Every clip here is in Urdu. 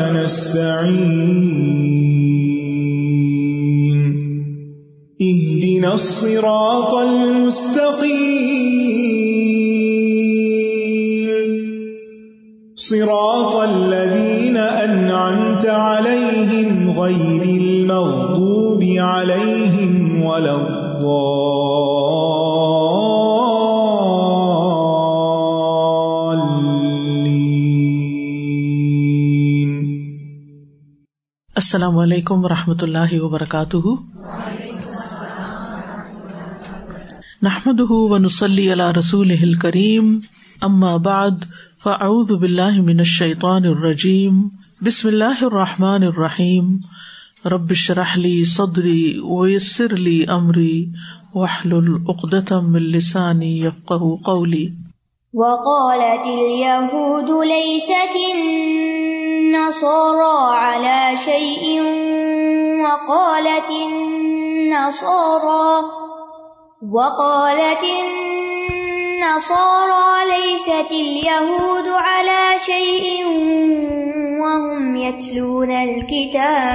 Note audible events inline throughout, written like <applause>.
وإياك نستعين. اهدنا الصراط المستقيم. صراط الذين أنعمت عليهم غير المغضوب عليهم ولا الضالين. السلام علیکم و رحمۃ اللہ وبرکاتہ۔ نحمد و نسلی علی رسول کریم اما بعد، فاعوذ باللہ من الشیطان الرجیم۔ بسم اللہ الرحمٰن الرحیم۔ رب شرح لی صدری ویسر لی امری وحلل عقدۃ من لسانی قولی۔ وقالت اليهود ليست النصارى على شيء وقالت النصارى وقالت النصارى ليست اليهود على شيء وهم يتلون الكتاب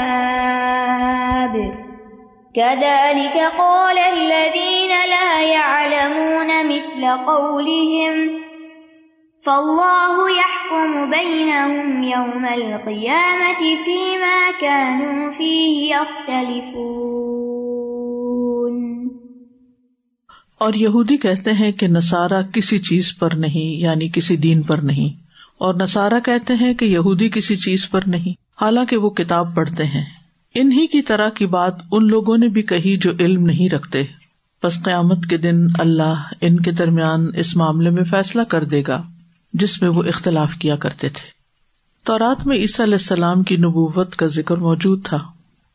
كذلك قال الذين لا يعلمون مثل قولهم فالله يحكم بينهم يوم القيامة فيما كانوا فيه يختلفون اور یہودی کہتے ہیں کہ نصارہ کسی چیز پر نہیں یعنی کسی دین پر نہیں۔ اور نصارہ کہتے ہیں کہ یہودی کسی چیز پر نہیں، حالانکہ وہ کتاب پڑھتے ہیں۔ انہیں کی طرح کی بات ان لوگوں نے بھی کہی جو علم نہیں رکھتے۔ بس قیامت کے دن اللہ ان کے درمیان اس معاملے میں فیصلہ کر دے گا۔ جس میں وہ اختلاف کیا کرتے تھے۔ تو رات میں عیسیٰ علیہ السلام کی نبوت کا ذکر موجود تھا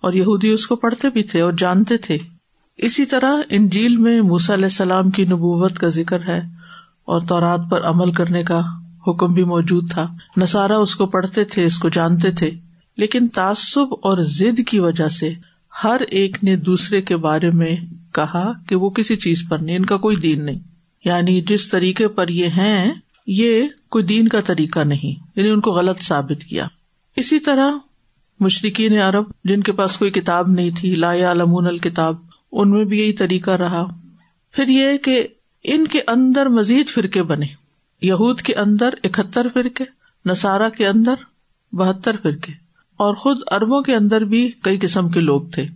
اور یہودی اس کو پڑھتے بھی تھے اور جانتے تھے۔ اسی طرح انجیل میں موسا علیہ السلام کی نبوت کا ذکر ہے اور تورات پر عمل کرنے کا حکم بھی موجود تھا۔ نسارا اس کو پڑھتے تھے، اس کو جانتے تھے۔ لیکن تعصب اور ضد کی وجہ سے ہر ایک نے دوسرے کے بارے میں کہا کہ وہ کسی چیز پر نہیں، ان کا کوئی دین نہیں۔ یعنی جس طریقے پر یہ ہیں یہ کوئی دین کا طریقہ نہیں یعنی ان کو غلط ثابت کیا۔ اسی طرح مشرقین عرب، جن کے پاس کوئی کتاب نہیں تھی، لا علمون الکتاب، ان میں بھی یہی طریقہ رہا۔ پھر یہ کہ ان کے اندر مزید فرقے بنے۔ یہود کے اندر اکہتر فرقے نسارا کے اندر بہتر فرقے۔ اور خود اربوں کے اندر بھی کئی قسم کے لوگ تھے۔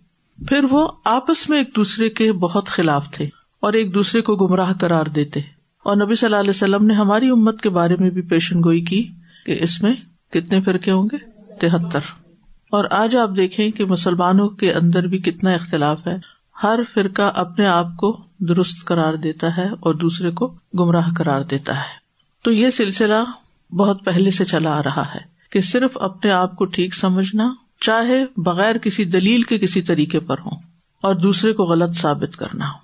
پھر وہ آپس میں ایک دوسرے کے بہت خلاف تھے اور ایک دوسرے کو گمراہ کرار دیتے۔ اور نبی صلی اللہ علیہ وسلم نے ہماری امت کے بارے میں بھی پیشن گوئی کی کہ اس میں کتنے فرقے ہوں گے؟ تہتر۔ اور آج آپ دیکھیں کہ مسلمانوں کے اندر بھی کتنا اختلاف ہے۔ ہر فرقہ اپنے آپ کو درست قرار دیتا ہے اور دوسرے کو گمراہ قرار دیتا ہے۔ تو یہ سلسلہ بہت پہلے سے چلا آ رہا ہے کہ صرف اپنے آپ کو ٹھیک سمجھنا چاہے بغیر کسی دلیل کے کسی طریقے پر ہو اور دوسرے کو غلط ثابت کرنا ہو۔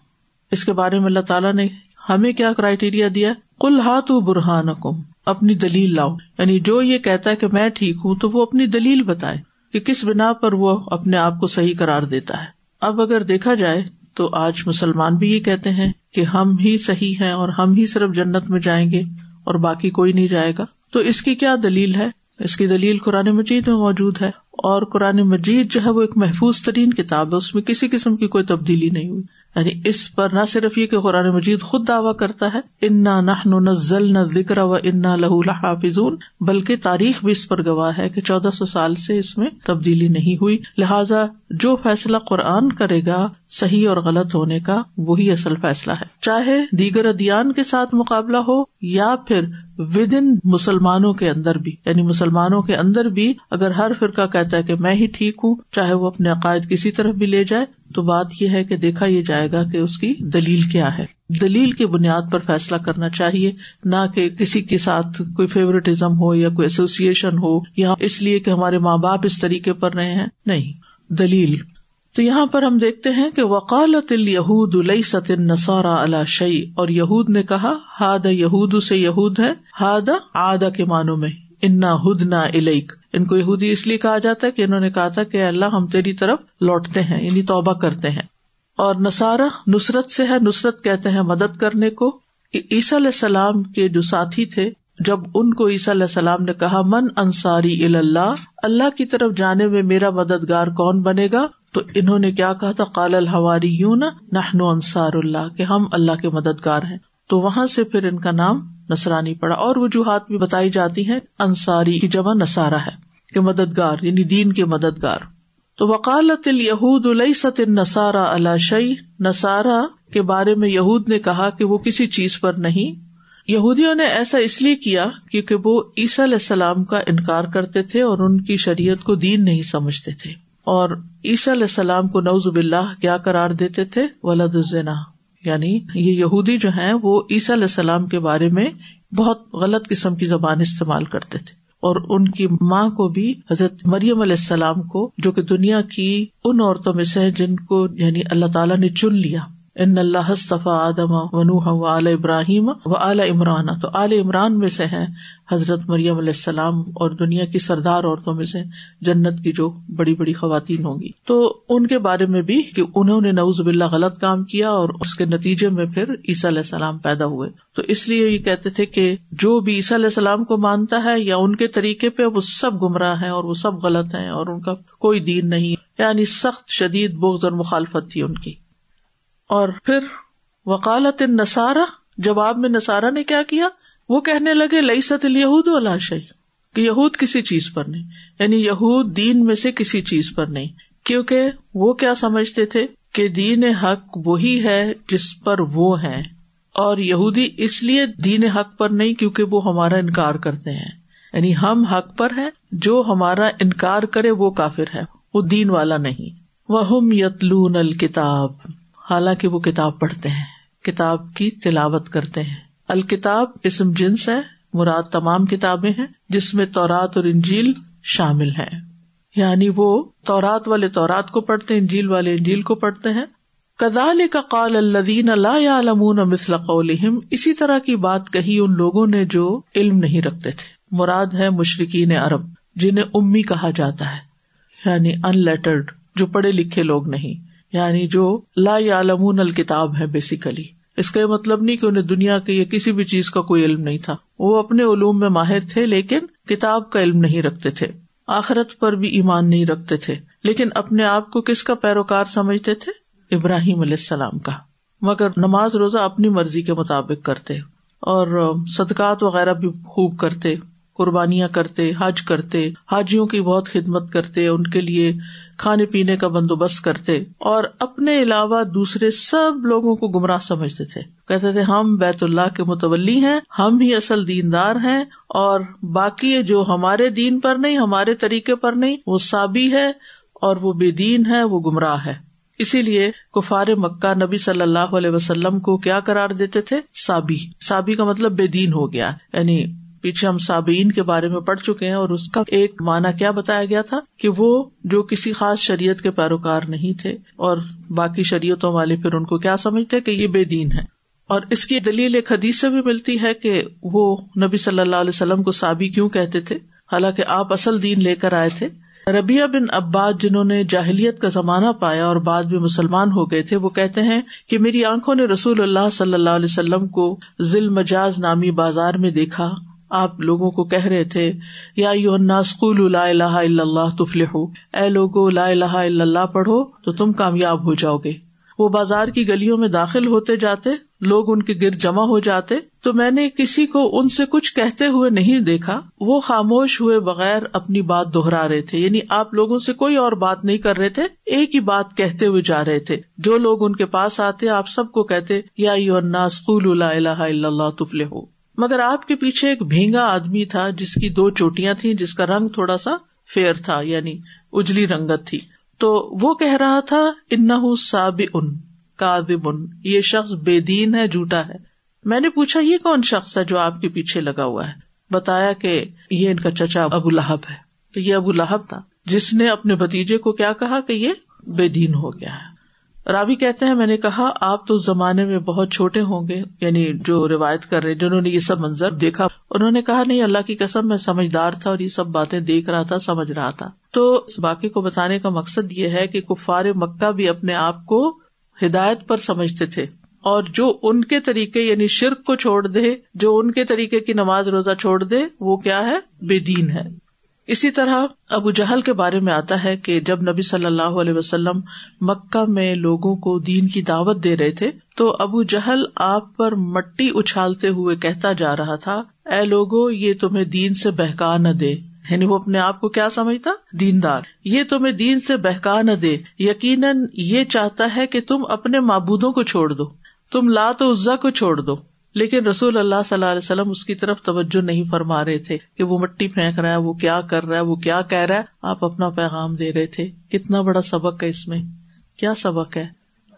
اس کے بارے میں اللہ تعالیٰ نے ہمیں کیا کرائٹیریا دیا؟ کل ہاتھ برہان کم اپنی دلیل لاؤ۔ یعنی جو یہ کہتا ہے کہ میں ٹھیک ہوں، تو وہ اپنی دلیل بتائے کہ کس بنا پر وہ اپنے آپ کو صحیح قرار دیتا ہے۔ اب اگر دیکھا جائے تو آج مسلمان بھی یہ کہتے ہیں کہ ہم ہی صحیح ہیں اور ہم ہی صرف جنت میں جائیں گے اور باقی کوئی نہیں جائے گا۔ تو اس کی کیا دلیل ہے؟ اس کی دلیل قرآن مجید میں موجود ہے اور قرآن مجید جو ہے وہ ایک محفوظ ترین کتاب ہے، اس میں کسی قسم کی کوئی تبدیلی نہیں ہوئی۔ یعنی اس پر نہ صرف یہ کہ قرآن مجید خود دعویٰ کرتا ہے، انا نہ نزل نہ ذکر و انا لہ حافظ بلکہ تاریخ بھی اس پر گواہ ہے کہ چودہ سو سال سے اس میں تبدیلی نہیں ہوئی۔ لہٰذا جو فیصلہ قرآن کرے گا صحیح اور غلط ہونے کا وہی اصل فیصلہ ہے۔ چاہے دیگر ادیان کے ساتھ مقابلہ ہو یا پھر ود ان مسلمانوں کے اندر بھی۔ یعنی مسلمانوں کے اندر بھی اگر ہر فرقہ کہتا ہے کہ میں ہی ٹھیک ہوں، چاہے وہ اپنے عقائد کسی طرف بھی لے جائے، تو بات یہ ہے کہ دیکھا یہ جائے گا کہ اس کی دلیل کیا ہے۔ دلیل کی بنیاد پر فیصلہ کرنا چاہیے، نہ کہ کسی کے ساتھ کوئی فیوریٹزم ہو یا کوئی ایسوسیشن ہو، یا اس لیے کہ ہمارے ماں باپ اس طریقے پر رہے ہیں۔ نہیں، دلیل۔ تو یہاں پر ہم دیکھتے ہیں کہ وکالت الہود ست نسارا اللہ شعی اور یہود نے کہا ہاد یہود سے یہود ہے ہاد آدا کے معنوں میں، انا ہد نہ الیک۔ ان کو یہودی اس لیے کہا جاتا ہے کہ انہوں نے کہا تھا کہ اللہ ہم تیری طرف لوٹتے ہیں یعنی توبہ کرتے ہیں۔ اور نسارا نصرت سے ہے، نصرت کہتے ہیں مدد کرنے کو عیسی علیہ السلام کے جو ساتھی تھے جب ان کو عیسیٰ علیہ السلام نے کہا، من انصاری اللہ اللہ کی طرف جانے میں میرا مددگار کون بنے گا؟ تو انہوں نے کیا کہا تھا؟ کال الحواری یوں نہ انصار اللہ کہ ہم اللہ کے مددگار ہیں۔ تو وہاں سے پھر ان کا نام نسرانی پڑا، اور وجوہات بھی بتائی جاتی ہیں۔ انصاری کی جمع نسارا ہے، کہ مددگار یعنی دین کے مددگار۔ تو وکالت الہود ست نسارا اللہ شعی نسارا کے بارے میں یہود نے کہا کہ وہ کسی چیز پر نہیں یہودیوں نے ایسا اس لیے کیا کیونکہ وہ عیسیٰ علیہ السلام کا انکار کرتے تھے اور ان کی شریعت کو دین نہیں سمجھتے تھے۔ اور عیسیٰ علیہ السلام کو نوز باللہ کیا قرار دیتے تھے؟ ولاد الزنا۔ یعنی یہ یہودی جو ہیں وہ عیسیٰ علیہ السلام کے بارے میں بہت غلط قسم کی زبان استعمال کرتے تھے۔ اور ان کی ماں کو بھی حضرت مریم علیہ السلام کو جو کہ دنیا کی ان عورتوں میں سے جن کو یعنی اللہ تعالیٰ نے چن لیا۔ ان اللہ آدم و نوح و آل ابراہیم و اعلی عمران۔ تو عال عمران میں سے ہیں حضرت مریم علیہ السلام اور دنیا کی سردار عورتوں میں سے جنت کی جو بڑی بڑی خواتین ہوں گی۔ تو ان کے بارے میں بھی کہ انہوں نے نوز باللہ غلط کام کیا اور اس کے نتیجے میں پھر عیسیٰ علیہ السلام پیدا ہوئے۔ تو اس لیے یہ کہتے تھے کہ جو بھی عیسیٰ علیہ السلام کو مانتا ہے یا ان کے طریقے پہ وہ سب گمراہ ہیں اور وہ سب غلط ہیں اور ان کا کوئی دین نہیں یعنی سخت شدید بغض اور مخالفت تھی ان کی۔ اور پھر وکالت نسارا جواب میں نسارا نے کیا کیا؟ وہ کہنے لگے لئی ست الہود شہی کہ یہود کسی چیز پر نہیں یعنی یہود دین میں سے کسی چیز پر نہیں، کیونکہ وہ کیا سمجھتے تھے؟ کہ دین حق وہی ہے جس پر وہ ہے اور یہودی اس لیے دین حق پر نہیں کیونکہ وہ ہمارا انکار کرتے ہیں یعنی ہم حق پر ہے جو ہمارا انکار کرے وہ کافر ہے، وہ دین والا نہیں۔ وہ یتلون الکتاب حالانکہ وہ کتاب پڑھتے ہیں، کتاب کی تلاوت کرتے ہیں۔ الکتاب اسم جنس ہے، مراد تمام کتابیں ہیں، جس میں تورات اور انجیل شامل ہے یعنی وہ تورات والے تورات کو پڑھتے انجیل والے انجیل کو پڑھتے ہیں۔ کدال کا قال الدین اللہ مثل قولہم، اسی طرح کی بات کہی ان لوگوں نے جو علم نہیں رکھتے تھے۔ مراد ہے مشرقین عرب، جنہیں امی کہا جاتا ہے یعنی ان لیٹرڈ جو پڑھے لکھے لوگ نہیں۔ یعنی جو لا عالمون الکتاب ہے بیسیکلی اس کا یہ مطلب نہیں کہ انہیں دنیا کے یا کسی بھی چیز کا کوئی علم نہیں تھا۔ وہ اپنے علوم میں ماہر تھے لیکن کتاب کا علم نہیں رکھتے تھے۔ آخرت پر بھی ایمان نہیں رکھتے تھے۔ لیکن اپنے آپ کو کس کا پیروکار سمجھتے تھے؟ ابراہیم علیہ السلام کا۔ مگر نماز روزہ اپنی مرضی کے مطابق کرتے اور صدقات وغیرہ بھی خوب کرتے۔ قربانیاں کرتے، حج کرتے، حاجیوں کی بہت خدمت کرتے، ان کے لیے کھانے پینے کا بندوبست کرتے اور اپنے علاوہ دوسرے سب لوگوں کو گمراہ سمجھتے تھے۔ کہتے تھے، ہم بیت اللہ کے متولی ہیں، ہم ہی اصل دیندار ہیں اور باقی جو ہمارے دین پر نہیں، ہمارے طریقے پر نہیں، وہ سابی ہے اور وہ بے دین ہے، وہ گمراہ ہے۔ اسی لیے کفار مکہ نبی صلی اللہ علیہ وسلم کو کیا کرار دیتے تھے؟ سابی۔ سابی کا مطلب بے دین ہو گیا یعنی پیچھے ہم سابئین کے بارے میں پڑھ چکے ہیں اور اس کا ایک مانا کیا بتایا گیا تھا کہ وہ جو کسی خاص شریعت کے پیروکار نہیں تھے اور باقی شریعتوں والے پھر ان کو کیا سمجھتے کہ یہ بے دین ہے اور اس کی دلیل ایک حدیث سے بھی ملتی ہے کہ وہ نبی صلی اللہ علیہ وسلم کو سابی کیوں کہتے تھے؟ حالانکہ آپ اصل دین لے کر آئے تھے۔ ربیہ بن عباد جنہوں نے جاہلیت کا زمانہ پایا اور بعد میں مسلمان ہو گئے تھے، وہ کہتے ہیں کہ میری آنکھوں نے رسول اللہ صلی اللہ علیہ وسلم کو ذیل مجاز نامی بازار میں دیکھا۔ آپ لوگوں کو کہہ رہے تھے، یا یو ناسکول لا الہ الا اللہ تفل ہو اے لوگو، لا الہ الا اللہ پڑھو تو تم کامیاب ہو جاؤ گے۔ وہ بازار کی گلیوں میں داخل ہوتے جاتے، لوگ ان کے گرد جمع ہو جاتے۔ تو میں نے کسی کو ان سے کچھ کہتے ہوئے نہیں دیکھا، وہ خاموش ہوئے بغیر اپنی بات دوہرا رہے تھے۔ یعنی آپ لوگوں سے کوئی اور بات نہیں کر رہے تھے، ایک ہی بات کہتے ہوئے جا رہے تھے۔ جو لوگ ان کے پاس آتے، آپ سب کو کہتے، یا یو الناس قول لا الہ الا اللہ تفل ہو مگر آپ کے پیچھے ایک بھینگا آدمی تھا جس کی دو چوٹیاں تھیں، جس کا رنگ تھوڑا سا فیئر تھا یعنی اجلی رنگت تھی۔ تو وہ کہہ رہا تھا ان ساب ان کا یہ شخص بے دین ہے، جھوٹا ہے۔ میں نے پوچھا، یہ کون شخص ہے جو آپ کے پیچھے لگا ہوا ہے؟ بتایا کہ یہ ان کا چچا ابو لہب ہے۔ تو یہ ابو لہب تھا، جس نے اپنے بتیجے کو کیا کہا کہ یہ بے دین ہو گیا ہے۔ رابی کہتے ہیں، میں نے کہا، آپ تو زمانے میں بہت چھوٹے ہوں گے یعنی جو روایت کر رہے جنہوں نے یہ سب منظر دیکھا۔ انہوں نے کہا، نہیں، اللہ کی قسم، میں سمجھدار تھا اور یہ سب باتیں دیکھ رہا تھا، سمجھ رہا تھا۔ تو اس باقی کو بتانے کا مقصد یہ ہے کہ کفار مکہ بھی اپنے آپ کو ہدایت پر سمجھتے تھے۔ اور جو ان کے طریقے یعنی شرک کو چھوڑ دے، جو ان کے طریقے کی نماز روزہ چھوڑ دے، وہ کیا ہے؟ بے دین ہے۔ اسی طرح ابو جہل کے بارے میں آتا ہے کہ جب نبی صلی اللہ علیہ وسلم مکہ میں لوگوں کو دین کی دعوت دے رہے تھے تو ابو جہل آپ پر مٹی اچھالتے ہوئے کہتا جا رہا تھا، اے لوگو، یہ تمہیں دین سے بہکا نہ دے۔ یعنی وہ اپنے آپ کو کیا سمجھتا؟ دیندار۔ یہ تمہیں دین سے بہکا نہ دے۔ یقیناً یہ چاہتا ہے کہ تم اپنے معبودوں کو چھوڑ دو۔ تم لات عزا کو چھوڑ دو۔ لیکن رسول اللہ صلی اللہ علیہ وسلم اس کی طرف توجہ نہیں فرما رہے تھے کہ وہ مٹی پھینک رہا ہے، وہ کیا کر رہا ہے، وہ کیا کہہ رہا ہے۔ آپ اپنا پیغام دے رہے تھے۔ کتنا بڑا سبق ہے اس میں۔ کیا سبق ہے؟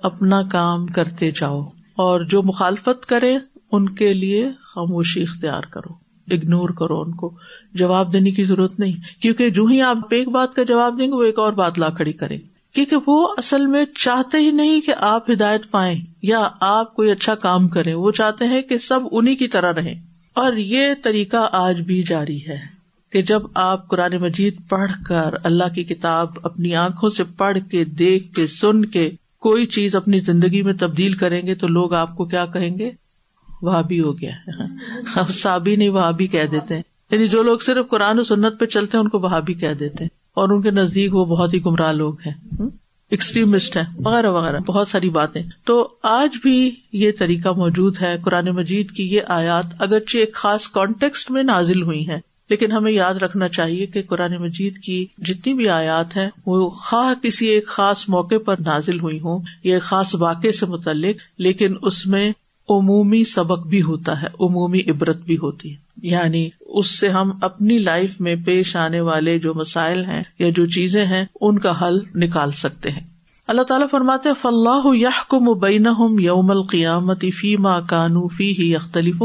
اپنا کام کرتے جاؤ اور جو مخالفت کرے ان کے لیے خاموشی اختیار کرو۔ اگنور کرو ان کو۔ جواب دینے کی ضرورت نہیں۔ کیونکہ جو ہی آپ ایک بات کا جواب دیں گے، وہ ایک اور بات لا کھڑی کریں۔ کیونکہ وہ اصل میں چاہتے ہی نہیں کہ آپ ہدایت پائیں یا آپ کوئی اچھا کام کریں۔ وہ چاہتے ہیں کہ سب انہیں کی طرح رہیں۔ اور یہ طریقہ آج بھی جاری ہے کہ جب آپ قرآن مجید پڑھ کر اللہ کی کتاب اپنی آنکھوں سے پڑھ کے دیکھ کے سن کے کوئی چیز اپنی زندگی میں تبدیل کریں گے تو لوگ آپ کو کیا کہیں گے؟ وہ بھی ہو گیا <laughs> اب سابی نہیں وہ بھی کہہ دیتے ہیں۔ یعنی جو لوگ صرف قرآن و سنت پہ چلتے ہیں ان کو وہ بھی کہہ دیتے ہیں۔ اور ان کے نزدیک وہ بہت ہی گمراہ لوگ ہیں۔ ایکسٹریمسٹ ہے وغیرہ وغیرہ۔ بہت ساری باتیں۔ تو آج بھی یہ طریقہ موجود ہے قرآن مجید کی یہ آیات اگرچہ ایک خاص کانٹیکسٹ میں نازل ہوئی ہیں لیکن ہمیں یاد رکھنا چاہیے کہ قرآن مجید کی جتنی بھی آیات ہیں وہ خواہ کسی ایک خاص موقع پر نازل ہوئی ہوں یا ایک خاص واقع سے متعلق لیکن اس میں عمومی سبق بھی ہوتا ہے، عمومی عبرت بھی ہوتی ہے۔ یعنی اس سے ہم اپنی لائف میں پیش آنے والے جو مسائل ہیں یا جو چیزیں ہیں، ان کا حل نکال سکتے ہیں۔ اللہ تعالیٰ فرماتے فلاح یہ کو مبین یوم القیامت فی ماں کانو فی ہی اختلف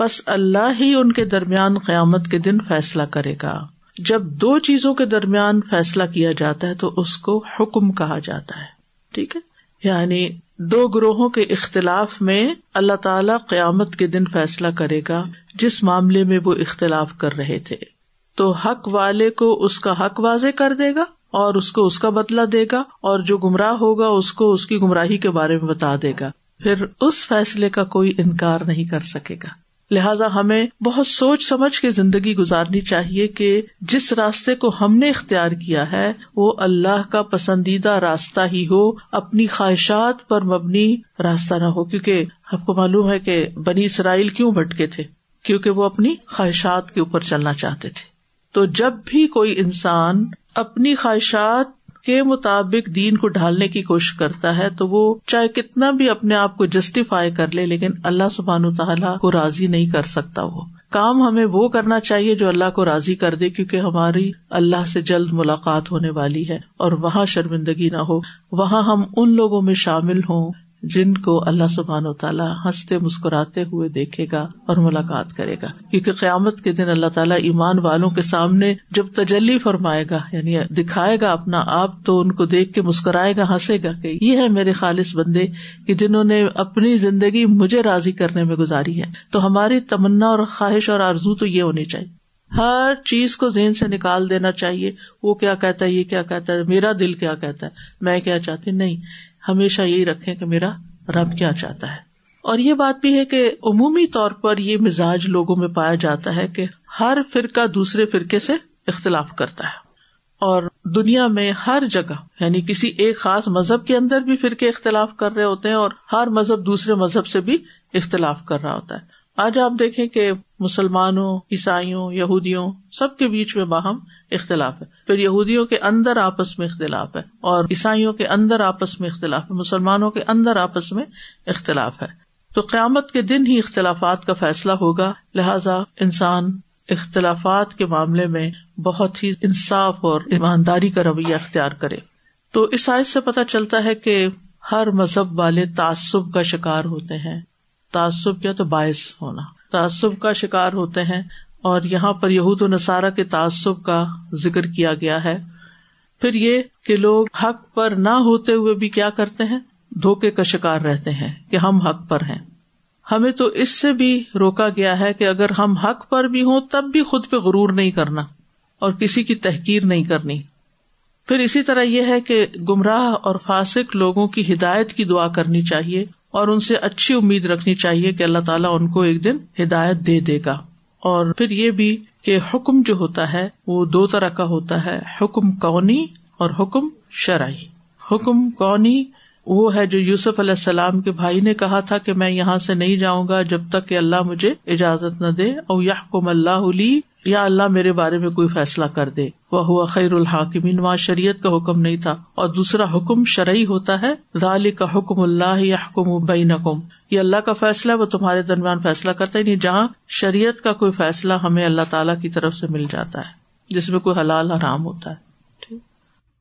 بس اللہ ہی ان کے درمیان قیامت کے دن فیصلہ کرے گا۔ جب دو چیزوں کے درمیان فیصلہ کیا جاتا ہے تو اس کو حکم کہا جاتا ہے۔ ٹھیک ہے؟ یعنی دو گروہوں کے اختلاف میں اللہ تعالی قیامت کے دن فیصلہ کرے گا، جس معاملے میں وہ اختلاف کر رہے تھے۔ تو حق والے کو اس کا حق واضح کر دے گا اور اس کو اس کا بدلا دے گا، اور جو گمراہ ہوگا اس کو اس کی گمراہی کے بارے میں بتا دے گا۔ پھر اس فیصلے کا کوئی انکار نہیں کر سکے گا۔ لہذا ہمیں بہت سوچ سمجھ کے زندگی گزارنی چاہیے کہ جس راستے کو ہم نے اختیار کیا ہے، وہ اللہ کا پسندیدہ راستہ ہی ہو، اپنی خواہشات پر مبنی راستہ نہ ہو۔ کیونکہ آپ کو معلوم ہے کہ بنی اسرائیل کیوں بھٹکے تھے؟ کیونکہ وہ اپنی خواہشات کے اوپر چلنا چاہتے تھے۔ تو جب بھی کوئی انسان اپنی خواہشات کے مطابق دین کو ڈھالنے کی کوشش کرتا ہے، تو وہ چاہے کتنا بھی اپنے آپ کو جسٹیفائی کر لے، لیکن اللہ سبحان تعالیٰ کو راضی نہیں کر سکتا وہ۔ کام ہمیں وہ کرنا چاہیے جو اللہ کو راضی کر دے، کیونکہ ہماری اللہ سے جلد ملاقات ہونے والی ہے۔ اور وہاں شرمندگی نہ ہو، وہاں ہم ان لوگوں میں شامل ہوں جن کو اللہ سبحان و تعالیٰ ہنستے مسکراتے ہوئے دیکھے گا اور ملاقات کرے گا۔ کیونکہ قیامت کے دن اللہ تعالیٰ ایمان والوں کے سامنے جب تجلی فرمائے گا یعنی دکھائے گا اپنا آپ، تو ان کو دیکھ کے مسکرائے گا، ہنسے گا کہ یہ ہے میرے خالص بندے کہ جنہوں نے اپنی زندگی مجھے راضی کرنے میں گزاری ہے۔ تو ہماری تمنا اور خواہش اور آرزو تو یہ ہونی چاہیے۔ ہر چیز کو ذہن سے نکال دینا چاہیے۔ وہ کیا کہتا ہے، یہ کیا کہتا ہے، میرا دل کیا کہتا ہے، میں کیا چاہتی نہیں۔ ہمیشہ یہی رکھے کہ میرا رب کیا چاہتا ہے۔ اور یہ بات بھی ہے کہ عمومی طور پر یہ مزاج لوگوں میں پایا جاتا ہے کہ ہر فرقہ دوسرے فرقے سے اختلاف کرتا ہے۔ اور دنیا میں ہر جگہ یعنی کسی ایک خاص مذہب کے اندر بھی فرقے اختلاف کر رہے ہوتے ہیں اور ہر مذہب دوسرے مذہب سے بھی اختلاف کر رہا ہوتا ہے۔ آج آپ دیکھیں کہ مسلمانوں، عیسائیوں، یہودیوں سب کے بیچ میں باہم اختلاف ہے۔ پھر یہودیوں کے اندر آپس میں اختلاف ہے اور عیسائیوں کے اندر آپس میں اختلاف ہے۔ مسلمانوں کے اندر آپس میں اختلاف ہے۔ تو قیامت کے دن ہی اختلافات کا فیصلہ ہوگا۔ لہذا انسان اختلافات کے معاملے میں بہت ہی انصاف اور ایمانداری کا رویہ اختیار کرے۔ تو اس سائز سے پتہ چلتا ہے کہ ہر مذہب والے تعصب کا شکار ہوتے ہیں۔ تعصب کیا تو باعث ہونا۔ تعصب کا شکار ہوتے ہیں اور یہاں پر یہود و نصارہ کے تعصب کا ذکر کیا گیا ہے۔ پھر یہ کہ لوگ حق پر نہ ہوتے ہوئے بھی کیا کرتے ہیں؟ دھوکے کا شکار رہتے ہیں کہ ہم حق پر ہیں۔ ہمیں تو اس سے بھی روکا گیا ہے کہ اگر ہم حق پر بھی ہوں تب بھی خود پہ غرور نہیں کرنا اور کسی کی تحقیر نہیں کرنی۔ پھر اسی طرح یہ ہے کہ گمراہ اور فاسق لوگوں کی ہدایت کی دعا کرنی چاہیے۔ اور ان سے اچھی امید رکھنی چاہیے کہ اللہ تعالیٰ ان کو ایک دن ہدایت دے دے گا۔ اور پھر یہ بھی کہ حکم جو ہوتا ہے وہ دو طرح کا ہوتا ہے، حکم کونی اور حکم شرعی۔ حکم کونی وہ ہے جو یوسف علیہ السلام کے بھائی نے کہا تھا کہ میں یہاں سے نہیں جاؤں گا جب تک کہ اللہ مجھے اجازت نہ دے اور یا حکم اللہ علی یا اللہ میرے بارے میں کوئی فیصلہ کر دے۔ وہ ہوا خیر الحاکمین، وہاں شریعت کا حکم نہیں تھا۔ اور دوسرا حکم شرعی ہوتا ہے ذالی کا حکم اللہ یا حکم بین یہ اللہ کا فیصلہ وہ تمہارے درمیان فیصلہ کرتا ہی یعنی نہیں جہاں شریعت کا کوئی فیصلہ ہمیں اللہ تعالیٰ کی طرف سے مل جاتا ہے، جس میں کوئی حلال حرام ہوتا ہے۔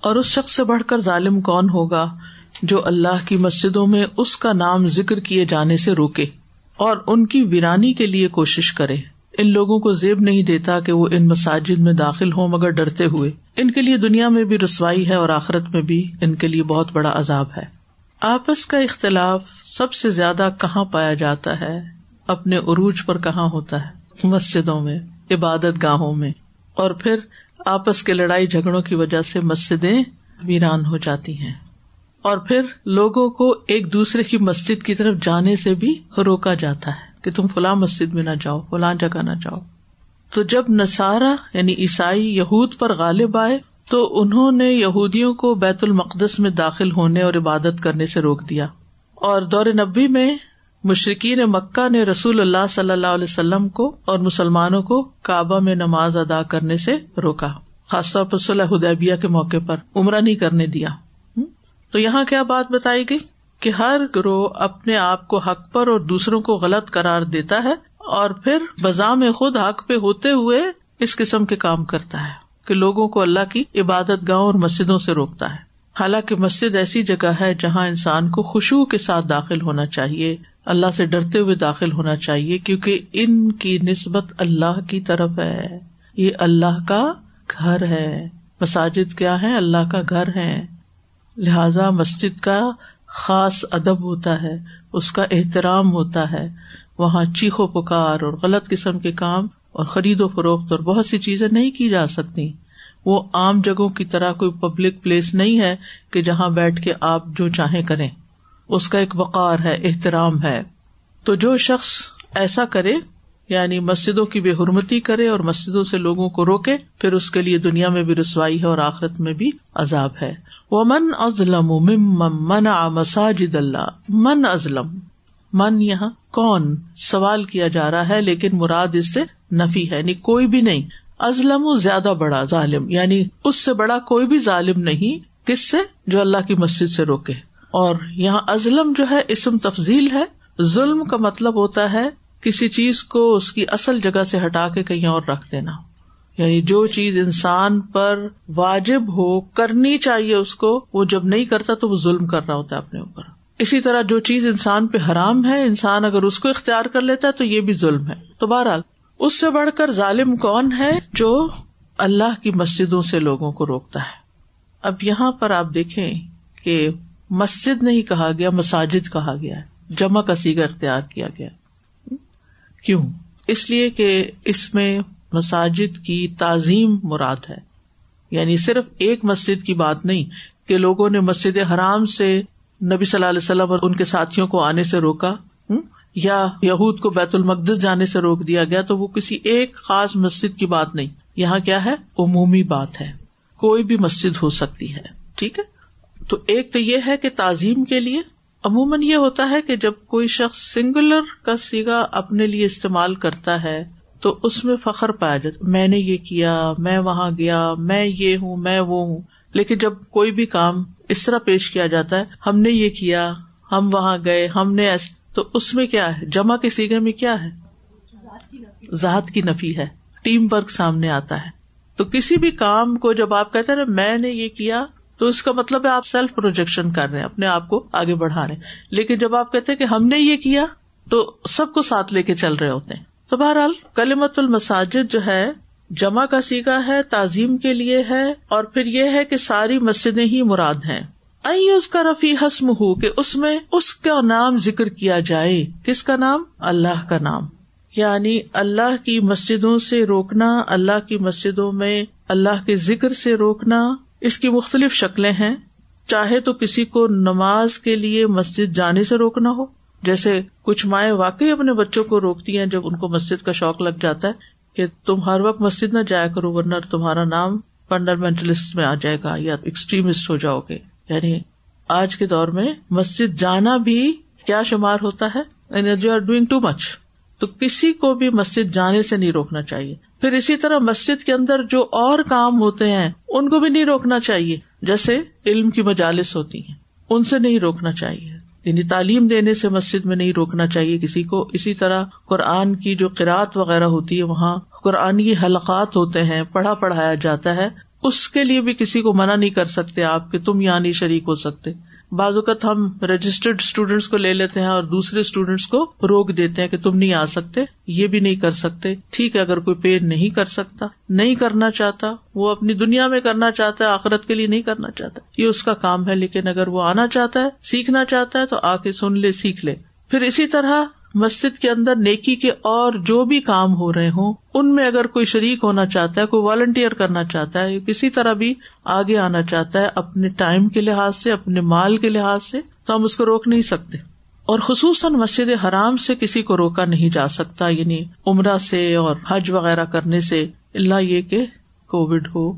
اور اس شخص سے بڑھ کر ظالم کون ہوگا جو اللہ کی مسجدوں میں اس کا نام ذکر کیے جانے سے روکے اور ان کی ویرانی کے لیے کوشش کرے؟ ان لوگوں کو زیب نہیں دیتا کہ وہ ان مساجد میں داخل ہوں مگر ڈرتے ہوئے۔ ان کے لیے دنیا میں بھی رسوائی ہے اور آخرت میں بھی ان کے لیے بہت بڑا عذاب ہے۔ آپس کا اختلاف سب سے زیادہ کہاں پایا جاتا ہے؟ اپنے عروج پر کہاں ہوتا ہے؟ مسجدوں میں، عبادت گاہوں میں۔ اور پھر آپس کے لڑائی جھگڑوں کی وجہ سے مسجدیں ویران ہو جاتی ہیں۔ اور پھر لوگوں کو ایک دوسرے کی مسجد کی طرف جانے سے بھی روکا جاتا ہے کہ تم فلاں مسجد میں نہ جاؤ، فلاں جگہ نہ جاؤ۔ تو جب نسارا یعنی عیسائی یہود پر غالب آئے، تو انہوں نے یہودیوں کو بیت المقدس میں داخل ہونے اور عبادت کرنے سے روک دیا۔ اور دور نبی میں مشرقین مکہ نے رسول اللہ صلی اللہ علیہ وسلم کو اور مسلمانوں کو کعبہ میں نماز ادا کرنے سے روکا، خاص طور پر صلاح ادیبیہ کے موقع پر عمرہ نہیں کرنے دیا۔ تو یہاں کیا بات بتائی گئی؟ کہ ہر گروہ اپنے آپ کو حق پر اور دوسروں کو غلط قرار دیتا ہے اور پھر بزا میں خود حق پہ ہوتے ہوئے اس قسم کے کام کرتا ہے کہ لوگوں کو اللہ کی عبادت گاہ اور مسجدوں سے روکتا ہے۔ حالانکہ مسجد ایسی جگہ ہے جہاں انسان کو خوشبو کے ساتھ داخل ہونا چاہیے۔ اللہ سے ڈرتے ہوئے داخل ہونا چاہیے کیونکہ ان کی نسبت اللہ کی طرف ہے۔ یہ اللہ کا گھر ہے۔ مساجد کیا ہے اللہ کا گھر ہے۔ لہذا مسجد کا خاص ادب ہوتا ہے، اس کا احترام ہوتا ہے۔ وہاں چیخو پکار اور غلط قسم کے کام اور خرید و فروخت اور بہت سی چیزیں نہیں کی جا سکتی۔ وہ عام جگہوں کی طرح کوئی پبلک پلیس نہیں ہے کہ جہاں بیٹھ کے آپ جو چاہیں کریں۔ اس کا ایک وقار ہے، احترام ہے۔ تو جو شخص ایسا کرے یعنی مسجدوں کی بے حرمتی کرے اور مسجدوں سے لوگوں کو روکے، پھر اس کے لیے دنیا میں بھی رسوائی ہے اور آخرت میں بھی عذاب ہے۔ وہ من ازلم من مساجد اللہ من ازلم من یہاں؟ کون؟ سوال کیا جا رہا ہے، لیکن مراد اس سے نفی ہے یعنی کوئی بھی نہیں۔ ازلم زیادہ بڑا ظالم یعنی اس سے بڑا کوئی بھی ظالم نہیں، کس سے؟ جو اللہ کی مسجد سے روکے۔ اور یہاں ازلم جو ہے، اسم تفضیل ہے۔ ظلم کا مطلب ہوتا ہے کسی چیز کو اس کی اصل جگہ سے ہٹا کے کہیں اور رکھ دینا۔ یعنی جو چیز انسان پر واجب ہو، کرنی چاہیے اس کو، وہ جب نہیں کرتا تو وہ ظلم کر رہا ہوتا ہے اپنے اوپر۔ اسی طرح جو چیز انسان پہ حرام ہے، انسان اگر اس کو اختیار کر لیتا ہے تو یہ بھی ظلم ہے۔ تو بہرحال، اس سے بڑھ کر ظالم کون ہے جو اللہ کی مسجدوں سے لوگوں کو روکتا ہے۔ اب یہاں پر آپ دیکھیں کہ مسجد نہیں کہا گیا، مساجد کہا گیا جمع کسی کا اختیار کیا گیا۔ کیوں؟ اس لیے کہ اس میں مساجد کی تعظیم مراد ہے۔ یعنی صرف ایک مسجد کی بات نہیں، کہ لوگوں نے مسجد حرام سے نبی صلی اللہ علیہ وسلم اور ان کے ساتھیوں کو آنے سے روکا یا یہود کو بیت المقدس جانے سے روک دیا گیا، تو وہ کسی ایک خاص مسجد کی بات نہیں۔ یہاں کیا ہے؟ عمومی بات ہے۔ کوئی بھی مسجد ہو سکتی ہے۔ ٹھیک ہے؟ تو ایک تو یہ ہے کہ تعظیم کے لیے، عموماً یہ ہوتا ہے کہ جب کوئی شخص سنگولر کا سیگا اپنے لیے استعمال کرتا ہے، تو اس میں فخر پایا جاتا میں نے یہ کیا، میں وہاں گیا، میں یہ ہوں، میں وہ ہوں۔ لیکن جب کوئی بھی کام اس طرح پیش کیا جاتا ہے، ہم نے یہ کیا، ہم وہاں گئے، ہم نے تو اس میں کیا ہے؟ جمع کے سیگے میں کیا ہے؟ ذات کی نفی ہے، ٹیم ورک سامنے آتا ہے۔ تو کسی بھی کام کو جب آپ کہتے ہیں میں نے یہ کیا تو اس کا مطلب ہے آپ سیلف پروجیکشن کر رہے ہیں، اپنے آپ کو آگے بڑھا رہے ہیں۔ لیکن جب آپ کہتے ہیں کہ ہم نے یہ کیا، تو سب کو ساتھ لے کے چل رہے ہوتے ہیں۔ تو بہرحال کلیمت المساجد جو ہے، جمع کا سیگا ہے، تعظیم کے لیے ہے، اور پھر یہ ہے کہ ساری مسجدیں ہی مراد ہیں۔ اس کا رفیع حسم ہو کہ اس میں اس کا نام ذکر کیا جائے۔ کس کا نام؟ اللہ کا نام۔ یعنی اللہ کی مسجدوں سے روکنا، اللہ کی مسجدوں میں اللہ کے ذکر سے روکنا اس کی مختلف شکلیں ہیں۔ چاہے تو کسی کو نماز کے لیے مسجد جانے سے روکنا ہو، جیسے کچھ مائیں واقعی اپنے بچوں کو روکتی ہیں جب ان کو مسجد کا شوق لگ جاتا ہے کہ تم ہر وقت مسجد نہ جایا کرو، ورنہ تمہارا نام فنڈامینٹلسٹ میں آ جائے گا یا ایکسٹریمسٹ ہو جاؤ گے۔ یعنی آج کے دور میں مسجد جانا بھی کیا شمار ہوتا ہے؟ You are doing too much تو کسی کو بھی مسجد جانے سے نہیں روکنا چاہیے۔ پھر اسی طرح مسجد کے اندر جو اور کام ہوتے ہیں، ان کو بھی نہیں روکنا چاہیے۔ جیسے علم کی مجالس ہوتی ہیں، ان سے نہیں روکنا چاہیے۔ یعنی تعلیم دینے سے مسجد میں نہیں روکنا چاہیے کسی کو۔ اسی طرح قرآن کی جو قرآت وغیرہ ہوتی ہے، وہاں قرآن کی حلقات ہوتے ہیں، پڑھا پڑھایا جاتا ہے۔ اس کے لیے بھی کسی کو منع نہیں کر سکتے آپ کہ تم یہاں نہیں شریک ہو سکتے۔ بعض اوقات ہم رجسٹرڈ اسٹوڈینٹس کو لے لیتے ہیں اور دوسرے اسٹوڈینٹس کو روک دیتے ہیں کہ تم نہیں آ سکتے، یہ بھی نہیں کر سکتے۔ ٹھیک ہے، اگر کوئی پے نہیں کر سکتا، نہیں کرنا چاہتا، وہ اپنی دنیا میں کرنا چاہتا ہے، آخرت کے لیے نہیں کرنا چاہتا۔ یہ اس کا کام ہے، لیکن اگر وہ آنا چاہتا ہے، سیکھنا چاہتا ہے، تو آ کے سن لے، سیکھ لے۔ پھر اسی طرح مسجد کے اندر نیکی کے اور جو بھی کام ہو رہے ہوں، ان میں اگر کوئی شریک ہونا چاہتا ہے، کوئی والنٹیئر کرنا چاہتا ہے، کسی طرح بھی آگے آنا چاہتا ہے، اپنے ٹائم کے لحاظ سے، اپنے مال کے لحاظ سے، تو ہم اس کو روک نہیں سکتے۔ اور خصوصاً مسجد حرام سے کسی کو روکا نہیں جا سکتا یعنی عمرہ سے اور حج وغیرہ کرنے سے، اللہ یہ کہ کووڈ ہو،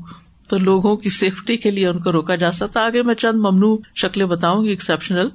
تو لوگوں کی سیفٹی کے لیے ان کو روکا جا سکتا۔ آگے میں چند ممنوع شکلیں بتاؤں گی ایکسپشنل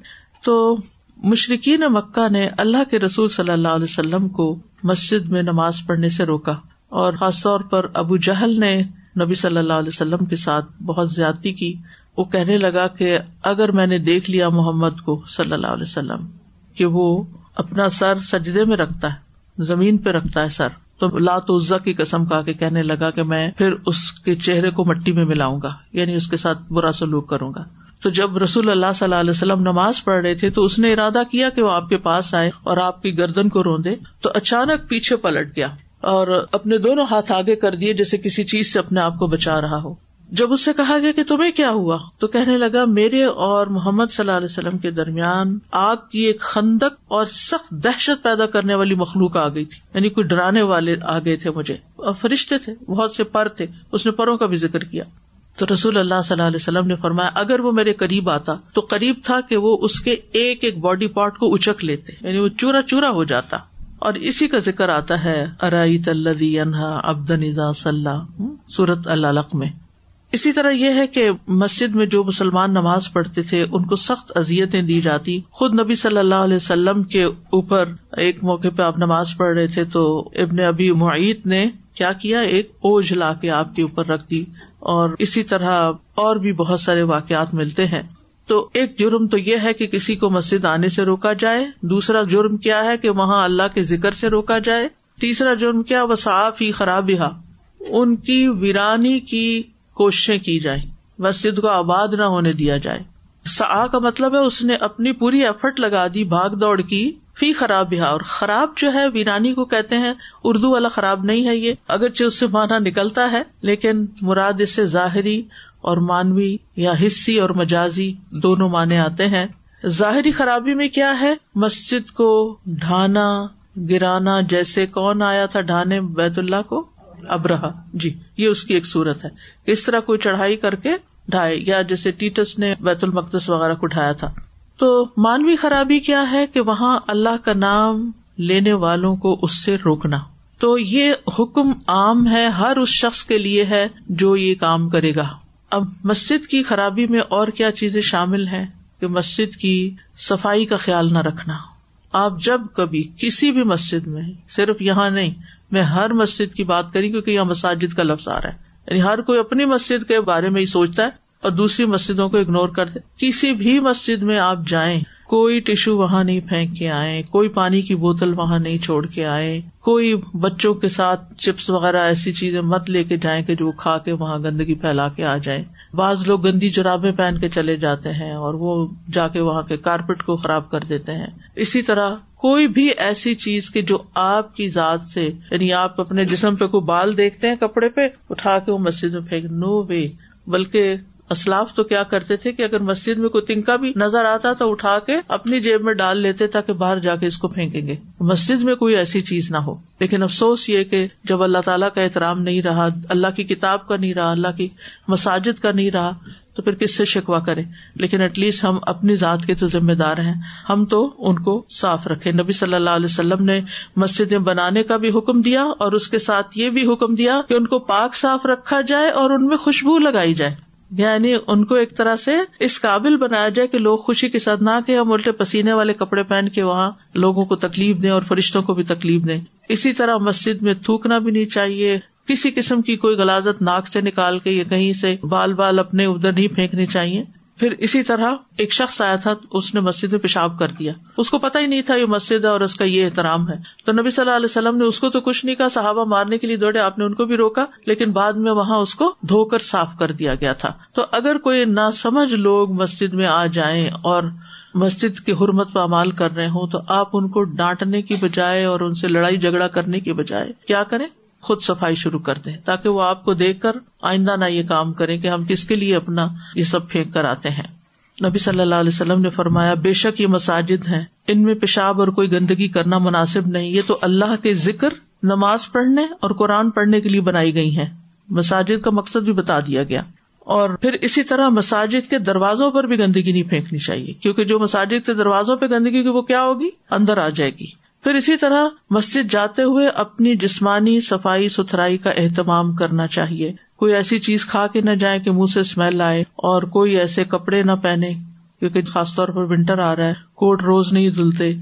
تو مشرقین مکہ نے اللہ کے رسول صلی اللہ علیہ وسلم کو مسجد میں نماز پڑھنے سے روکا اور خاص طور پر ابو جہل نے نبی صلی اللہ علیہ وسلم کے ساتھ بہت زیادتی کی۔ وہ کہنے لگا کہ اگر میں نے دیکھ لیا محمد کو صلی اللہ علیہ وسلم کہ وہ اپنا سر سجدے میں رکھتا ہے، زمین پہ رکھتا ہے سر، تو لات عزا کی قسم کا کے کہنے لگا کہ میں پھر اس کے چہرے کو مٹی میں ملاؤں گا یعنی اس کے ساتھ برا سلوک کروں گا۔ تو جب رسول اللہ صلی اللہ علیہ وسلم نماز پڑھ رہے تھے تو اس نے ارادہ کیا کہ وہ آپ کے پاس آئے اور آپ کی گردن کو روندے تو اچانک پیچھے پلٹ گیا اور اپنے دونوں ہاتھ آگے کر دیے جیسے کسی چیز سے اپنے آپ کو بچا رہا ہو۔ جب اس سے کہا گیا کہ تمہیں کیا ہوا؟ تو کہنے لگا، میرے اور محمد صلی اللہ علیہ وسلم کے درمیان آگ کی ایک خندق اور سخت دہشت پیدا کرنے والی مخلوق آ گئی تھی۔ یعنی کوئی ڈرانے والے آ گئے تھے مجھے۔ اور فرشتے تھے، بہت سے پر تھے، اس نے پروں کا بھی ذکر کیا۔ تو رسول اللہ صلی اللہ علیہ وسلم نے فرمایا، اگر وہ میرے قریب آتا، تو قریب تھا کہ وہ اس کے ایک ایک باڈی پارٹ کو اچک لیتے یعنی وہ چورا چورا ہو جاتا۔ اور اسی کا ذکر آتا ہے ارائی تلدی انہا ابدن صلاح سورت اللہ میں۔ اسی طرح یہ ہے کہ مسجد میں جو مسلمان نماز پڑھتے تھے، ان کو سخت ازیتیں دی جاتی۔ خود نبی صلی اللہ علیہ وسلم کے اوپر ایک موقع پہ آپ نماز پڑھ رہے تھے، تو ابن ابی معیت نے کیا کیا؟ ایک اوج لا کے آپ کے اوپر رکھ دی۔ اور اسی طرح اور بھی بہت سارے واقعات ملتے ہیں۔ تو ایک جرم تو یہ ہے کہ کسی کو مسجد آنے سے روکا جائے، دوسرا جرم کیا ہے کہ وہاں اللہ کے ذکر سے روکا جائے، تیسرا جرم کیا وہ صاف ہی خراب ان کی ویرانی کی کوششیں کی جائیں، مسجد کو آباد نہ ہونے دیا جائے۔ سا کا مطلب ہے اس نے اپنی پوری ایفرٹ لگا دی، بھاگ دوڑ کی فی خراب بھی اور خراب جو ہے، ویرانی کو کہتے ہیں، اردو والا خراب نہیں ہے یہ۔ اگرچہ اس سے مانا نکلتا ہے، لیکن مراد اس سے ظاہری اور مانوی یا حصی اور مجازی دونوں معنی آتے ہیں۔ ظاہری خرابی میں کیا ہے؟ مسجد کو ڈھانا، گرانا، جیسے کون آیا تھا ڈھانے بیت اللہ کو؟ اب رہا۔ جی یہ اس کی ایک صورت ہے۔ اس طرح کوئی چڑھائی کر کے ڈھائے، یا جیسے ٹیٹس نے بیت المقدس وغیرہ کو ڈھایا تھا۔ تو مانوی خرابی کیا ہے کہ وہاں اللہ کا نام لینے والوں کو اس سے روکنا؟ تو یہ حکم عام ہے، ہر اس شخص کے لیے ہے جو یہ کام کرے گا۔ اب مسجد کی خرابی میں اور کیا چیزیں شامل ہیں کہ مسجد کی صفائی کا خیال نہ رکھنا؟ آپ جب کبھی کسی بھی مسجد میں، صرف یہاں نہیں، میں ہر مسجد کی بات کری کیونکہ یہاں مساجد کا لفظ آ رہا ہے۔ یعنی ہر کوئی اپنی مسجد کے بارے میں ہی سوچتا ہے اور دوسری مسجدوں کو اگنور کر دے۔ کسی بھی مسجد میں آپ جائیں، کوئی ٹیشو وہاں نہیں پھینک کے آئے کوئی پانی کی بوتل وہاں نہیں چھوڑ کے آئے کوئی بچوں کے ساتھ چپس وغیرہ ایسی چیزیں مت لے کے جائیں کہ جو کھا کے وہاں گندگی پھیلا کے آ جائیں۔ بعض لوگ گندی جرابیں پہن کے چلے جاتے ہیں اور وہ جا کے وہاں کے کارپیٹ کو خراب کر دیتے ہیں۔ اسی طرح کوئی بھی ایسی چیز کی جو آپ کی ذات سے یعنی آپ اپنے جسم پہ کوئی بال دیکھتے ہیں کپڑے پہ، اٹھا کے وہ مسجد میں پھینک۔ نو وے بلکہ اسلاف تو کیا کرتے تھے کہ اگر مسجد میں کوئی تنکا بھی نظر آتا تو اٹھا کے اپنی جیب میں ڈال لیتے تاکہ باہر جا کے اس کو پھینکیں گے۔ مسجد میں کوئی ایسی چیز نہ ہو۔ لیکن افسوس یہ کہ جب اللہ تعالیٰ کا احترام نہیں رہا، اللہ کی کتاب کا نہیں رہا، اللہ کی مساجد کا نہیں رہا، تو پھر کس سے شکوا کرے لیکن ایٹ لیسٹ ہم اپنی ذات کے تو ذمہ دار ہیں۔ ہم تو ان کو صاف رکھے نبی صلی اللہ علیہ وسلم نے مسجدیں بنانے کا بھی حکم دیا اور اس کے ساتھ یہ بھی حکم دیا کہ ان کو پاک صاف رکھا جائے اور ان میں خوشبو لگائی جائے۔ یعنی ان کو ایک طرح سے اس قابل بنایا جائے کہ لوگ خوشی کے ساتھ نہ کہ ہم الٹے پسینے والے کپڑے پہن کے وہاں لوگوں کو تکلیف دیں اور فرشتوں کو بھی تکلیف دیں۔ اسی طرح مسجد میں تھوکنا بھی نہیں چاہیے۔ کسی قسم کی کوئی غلازت ناک سے نکال کے یا کہیں سے بال بال اپنے ادھر نہیں پھینکنے چاہیے۔ پھر اسی طرح ایک شخص آیا تھا، اس نے مسجد میں پیشاب کر دیا۔ اس کو پتا ہی نہیں تھا یہ مسجد ہے اور اس کا یہ احترام ہے۔ تو نبی صلی اللہ علیہ وسلم نے اس کو تو کچھ نہیں کہا، صحابہ مارنے کے لیے دوڑے، آپ نے ان کو بھی روکا، لیکن بعد میں وہاں اس کو دھو کر صاف کر دیا گیا تھا۔ تو اگر کوئی نہ سمجھ لوگ مسجد میں آ جائیں اور مسجد کی حرمت پہ امال کر رہے ہوں، تو آپ ان کو ڈانٹنے کی بجائے اور ان سے لڑائی جھگڑا کرنے کی بجائے کیا کریں؟ خود صفائی شروع کر دیں تاکہ وہ آپ کو دیکھ کر آئندہ نہ یہ کام کرے کہ ہم کس کے لیے اپنا یہ سب پھینک کر آتے ہیں۔ نبی صلی اللہ علیہ وسلم نے فرمایا، بے شک یہ مساجد ہیں، ان میں پیشاب اور کوئی گندگی کرنا مناسب نہیں، یہ تو اللہ کے ذکر، نماز پڑھنے اور قرآن پڑھنے کے لیے بنائی گئی ہیں۔ مساجد کا مقصد بھی بتا دیا گیا۔ اور پھر اسی طرح مساجد کے دروازوں پر بھی گندگی نہیں پھینکنی چاہیے، کیونکہ جو مساجد کے دروازوں پہ گندگی کی وہ کیا ہوگی؟ اندر آ جائے گی۔ پھر اسی طرح مسجد جاتے ہوئے اپنی جسمانی صفائی ستھرائی کا اہتمام کرنا چاہیے۔ کوئی ایسی چیز کھا کے نہ جائے کہ منہ سے اسمیل آئے اور کوئی ایسے کپڑے نہ پہنے، کیونکہ خاص طور پر ونٹر آ رہا ہے، کوٹ روز نہیں دھلتے۔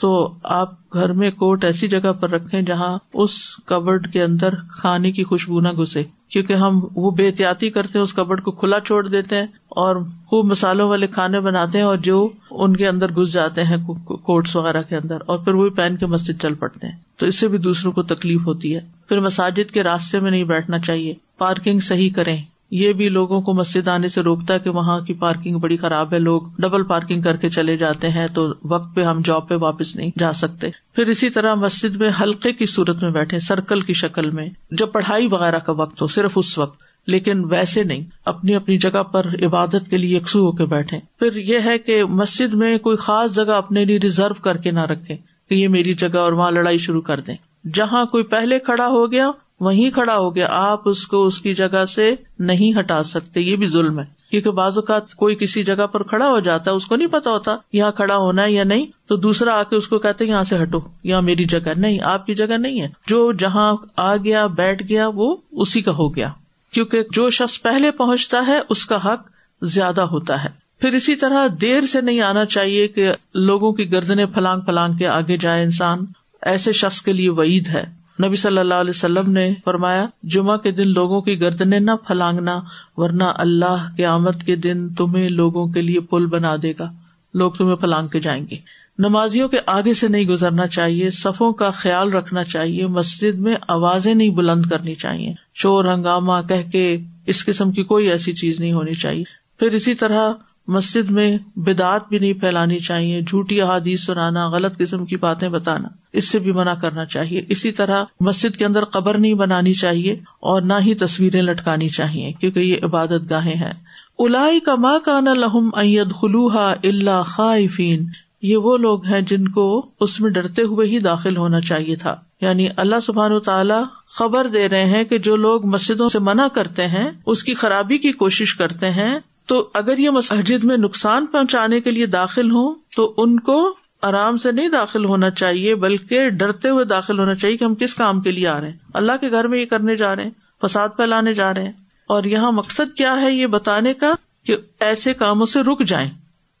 تو آپ گھر میں کوٹ ایسی جگہ پر رکھے جہاں اس کبڈ کے اندر کھانے کی خوشبو نہ گھسے۔ کیونکہ ہم وہ بے احتیاطی کرتے ہیں، اس کبڈ کو کھلا چھوڑ دیتے ہیں اور خوب مسالوں والے کھانے بناتے ہیں اور جو ان کے اندر گھس جاتے ہیں کوٹس وغیرہ کے اندر اور پھر وہی پہن کے مسجد چل پڑتے ہیں۔ تو اس سے بھی دوسروں کو تکلیف ہوتی ہے۔ پھر مساجد کے راستے میں نہیں بیٹھنا چاہیے۔ پارکنگ صحیح کریں۔ یہ بھی لوگوں کو مسجد آنے سے روکتا ہے کہ وہاں کی پارکنگ بڑی خراب ہے، لوگ ڈبل پارکنگ کر کے چلے جاتے ہیں تو وقت پہ ہم جاب پہ واپس نہیں جا سکتے۔ پھر اسی طرح مسجد میں حلقے کی صورت میں بیٹھے، سرکل کی شکل میں جب پڑھائی وغیرہ کا وقت ہو، صرف اس وقت، لیکن ویسے نہیں، اپنی اپنی جگہ پر عبادت کے لیے یکسو ہو کے بیٹھے۔ پھر یہ ہے کہ مسجد میں کوئی خاص جگہ اپنے لیے ریزرو کر کے نہ رکھے کہ یہ میری جگہ اور وہاں لڑائی شروع کر دیں۔ جہاں کوئی پہلے کھڑا ہو گیا وہیں کھڑا ہو گیا، آپ اس کو اس کی جگہ سے نہیں ہٹا سکتے، یہ بھی ظلم ہے۔ کیونکہ بعض اوقات کوئی کسی جگہ پر کھڑا ہو جاتا ہے، اس کو نہیں پتا ہوتا یہاں کھڑا ہونا ہے یا نہیں، تو دوسرا آ کے اس کو کہتے یہاں سے ہٹو، یہاں میری جگہ نہیں، آپ کی جگہ نہیں ہے۔ جو جہاں آ گیا، بیٹھ گیا، وہ اسی کا ہو گیا۔ کیونکہ جو شخص پہلے پہنچتا ہے، اس کا حق زیادہ ہوتا ہے۔ پھر اسی طرح دیر سے نہیں آنا چاہیے کہ لوگوں کی گردنے پھلانگ پھلانگ کے آگے جائے انسان۔ ایسے شخص کے لیے وعید ہے۔ نبی صلی اللہ علیہ وسلم نے فرمایا، جمعہ کے دن لوگوں کی گردنے نہ پھلانگنا، ورنہ اللہ کے آمد کے دن تمہیں لوگوں کے لیے پل بنا دے گا۔ لوگ تمہیں پھلانگ کے جائیں گے۔ نمازیوں کے آگے سے نہیں گزرنا چاہیے، صفوں کا خیال رکھنا چاہیے، مسجد میں آوازیں نہیں بلند کرنی چاہیے۔ شور ہنگامہ کہ کے اس قسم کی کوئی ایسی چیز نہیں ہونی چاہیے۔ پھر اسی طرح مسجد میں بدعت بھی نہیں پھیلانی چاہیے، جھوٹی احادیث سنانا، غلط قسم کی باتیں بتانا، اس سے بھی منع کرنا چاہیے۔ اسی طرح مسجد کے اندر قبر نہیں بنانی چاہیے اور نہ ہی تصویریں لٹکانی چاہیے، کیونکہ یہ عبادت گاہیں ہیں۔ الائی کا ماں کا نہ لہم اید خلوحا اللہ خائفین، یہ وہ لوگ ہیں جن کو اس میں ڈرتے ہوئے ہی داخل ہونا چاہیے تھا۔ یعنی اللہ سبحان و تعالیٰ خبر دے رہے ہیں کہ جو لوگ مسجدوں سے منع کرتے ہیں، اس کی خرابی کی کوشش کرتے ہیں تو اگر یہ مساجد میں نقصان پہنچانے کے لیے داخل ہوں تو ان کو آرام سے نہیں داخل ہونا چاہیے، بلکہ ڈرتے ہوئے داخل ہونا چاہیے کہ ہم کس کام کے لیے آ رہے ہیں۔ اللہ کے گھر میں یہ کرنے جا رہے ہیں، فساد پھیلانے جا رہے ہیں۔ اور یہاں مقصد کیا ہے یہ بتانے کا کہ ایسے کاموں سے رک جائیں،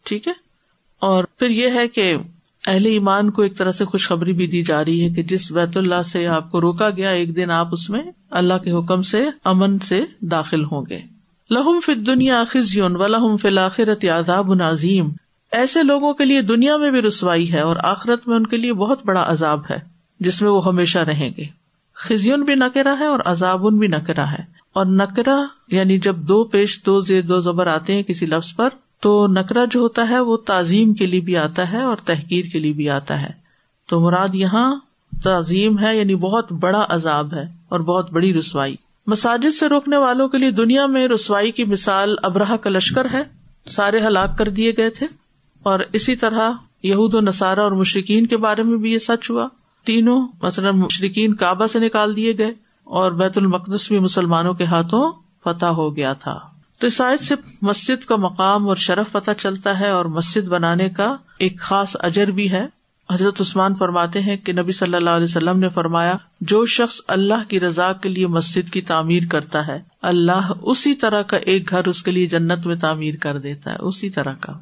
ٹھیک ہے؟ اور پھر یہ ہے کہ اہل ایمان کو ایک طرح سے خوشخبری بھی دی جا رہی ہے کہ جس بیت اللہ سے آپ کو روکا گیا، ایک دن آپ اس میں اللہ کے حکم سے، امن سے داخل ہوں گے۔ لہم فت دنیا خزیون و لہم فلاخرت عذاب نظیم ایسے لوگوں کے لیے دنیا میں بھی رسوائی ہے اور آخرت میں ان کے لیے بہت بڑا عذاب ہے، جس میں وہ ہمیشہ رہیں گے۔ خزیون بھی نکرا ہے اور عذابن بھی نکرا ہے۔ اور نکرا یعنی جب دو پیش دو زیر دو زبر آتے ہیں کسی لفظ پر، تو نکرا جو ہوتا ہے وہ تعظیم کے لیے بھی آتا ہے اور تحقیر کے لیے بھی آتا ہے۔ تو مراد یہاں تعظیم ہے یعنی بہت بڑا عذاب ہے اور بہت بڑی رسوائی۔ مساجد سے روکنے والوں کے لیے دنیا میں رسوائی کی مثال ابراہ کا لشکر ہے، سارے ہلاک کر دیے گئے تھے۔ اور اسی طرح یہود و نصارہ اور مشرقین کے بارے میں بھی یہ سچ ہوا۔ تینوں، مثلاً مشرقین کعبہ سے نکال دیے گئے اور بیت المقدس بھی مسلمانوں کے ہاتھوں فتح ہو گیا تھا۔ تو اس آیت سے مسجد کا مقام اور شرف پتہ چلتا ہے اور مسجد بنانے کا ایک خاص اجر بھی ہے۔ حضرت عثمان فرماتے ہیں کہ نبی صلی اللہ علیہ وسلم نے فرمایا، جو شخص اللہ کی رضا کے لیے مسجد کی تعمیر کرتا ہے، اللہ اسی طرح کا ایک گھر اس کے لیے جنت میں تعمیر کر دیتا ہے، اسی طرح کا۔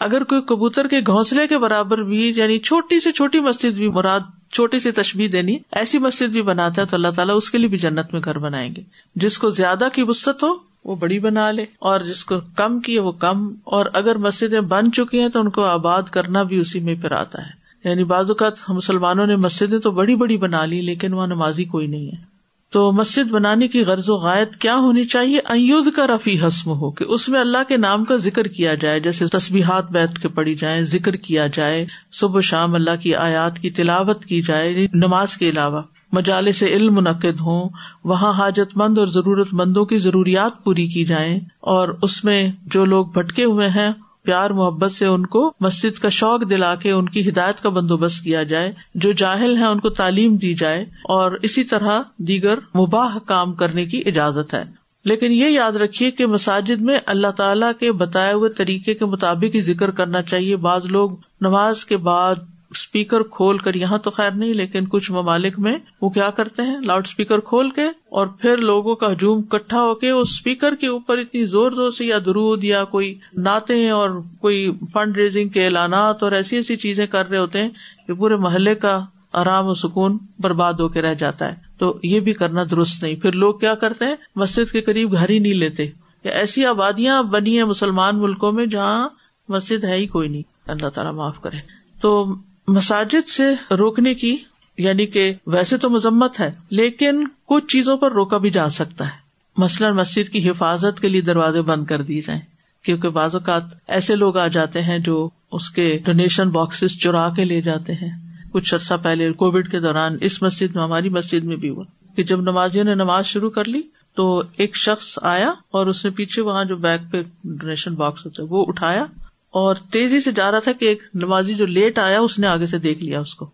اگر کوئی کبوتر کے گھونسلے کے برابر بھی یعنی چھوٹی سے چھوٹی مسجد بھی مراد، چھوٹی سی تشبیح دینی، ایسی مسجد بھی بناتا ہے تو اللہ تعالیٰ اس کے لیے بھی جنت میں گھر بنائیں گے۔ جس کو زیادہ کی وسط ہو وہ بڑی بنا لے اور جس کو کم کی وہ کم اور اگر مسجدیں بن چکی ہیں تو ان کو آباد کرنا بھی اسی میں پھر آتا ہے۔ یعنی بعض اوقات مسلمانوں نے مسجدیں تو بڑی بڑی بنا لی لیکن وہاں نمازی کوئی نہیں ہے۔ تو مسجد بنانے کی غرض و غائط کیا ہونی چاہیے؟ ایود کا رفیع حسم ہو کہ اس میں اللہ کے نام کا ذکر کیا جائے، جیسے تصبیحات بیٹھ کے پڑھی جائے ذکر کیا جائے، صبح شام اللہ کی آیات کی تلاوت کی جائے یعنی نماز کے علاوہ۔ مجالے سے علم منعقد ہوں، وہاں حاجت مند اور ضرورت مندوں کی ضروریات پوری کی جائیں اور اس میں جو لوگ بھٹکے ہوئے ہیں، پیار محبت سے ان کو مسجد کا شوق دلا کے ان کی ہدایت کا بندوبست کیا جائے، جو جاہل ہیں ان کو تعلیم دی جائے اور اسی طرح دیگر مباح کام کرنے کی اجازت ہے۔ لیکن یہ یاد رکھیے کہ مساجد میں اللہ تعالیٰ کے بتائے ہوئے طریقے کے مطابق ہی ذکر کرنا چاہیے۔ بعض لوگ نماز کے بعد اسپیکر کھول کر یہاں تو خیر نہیں، لیکن کچھ ممالک میں وہ کیا کرتے ہیں؟ لاؤڈ اسپیکر کھول کے اور پھر لوگوں کا ہجوم کٹھا ہو کے اس اسپیکر کے اوپر اتنی زور زور سے یا درود یا کوئی نعتیں اور کوئی فنڈ ریزنگ کے اعلانات اور ایسی ایسی چیزیں کر رہے ہوتے ہیں کہ پورے محلے کا آرام و سکون برباد ہو کے رہ جاتا ہے۔ تو یہ بھی کرنا درست نہیں۔ پھر لوگ کیا کرتے ہیں؟ مسجد کے قریب گھر ہی نہیں لیتے۔ ایسی آبادیاں بنی ہیں مسلمان ملکوں میں جہاں مسجد ہے ہی کوئی نہیں۔ اللہ تعالیٰ معاف کرے۔ تو مساجد سے روکنے کی یعنی کہ ویسے تو مذمت ہے، لیکن کچھ چیزوں پر روکا بھی جا سکتا ہے۔ مثلاً مسجد کی حفاظت کے لیے دروازے بند کر دی جائیں، کیونکہ بعض اوقات ایسے لوگ آ جاتے ہیں جو اس کے ڈونیشن باکسز چرا کے لے جاتے ہیں۔ کچھ عرصہ پہلے کووڈ کے دوران اس مسجد میں، ہماری مسجد میں بھی ہوا کہ جب نمازیوں نے نماز شروع کر لی تو ایک شخص آیا اور اس نے پیچھے وہاں جو بیک پہ ڈونیشن باکس ہوتا ہے وہ اٹھایا اور تیزی سے جا رہا تھا کہ ایک نمازی جو لیٹ آیا اس نے آگے سے دیکھ لیا اس کو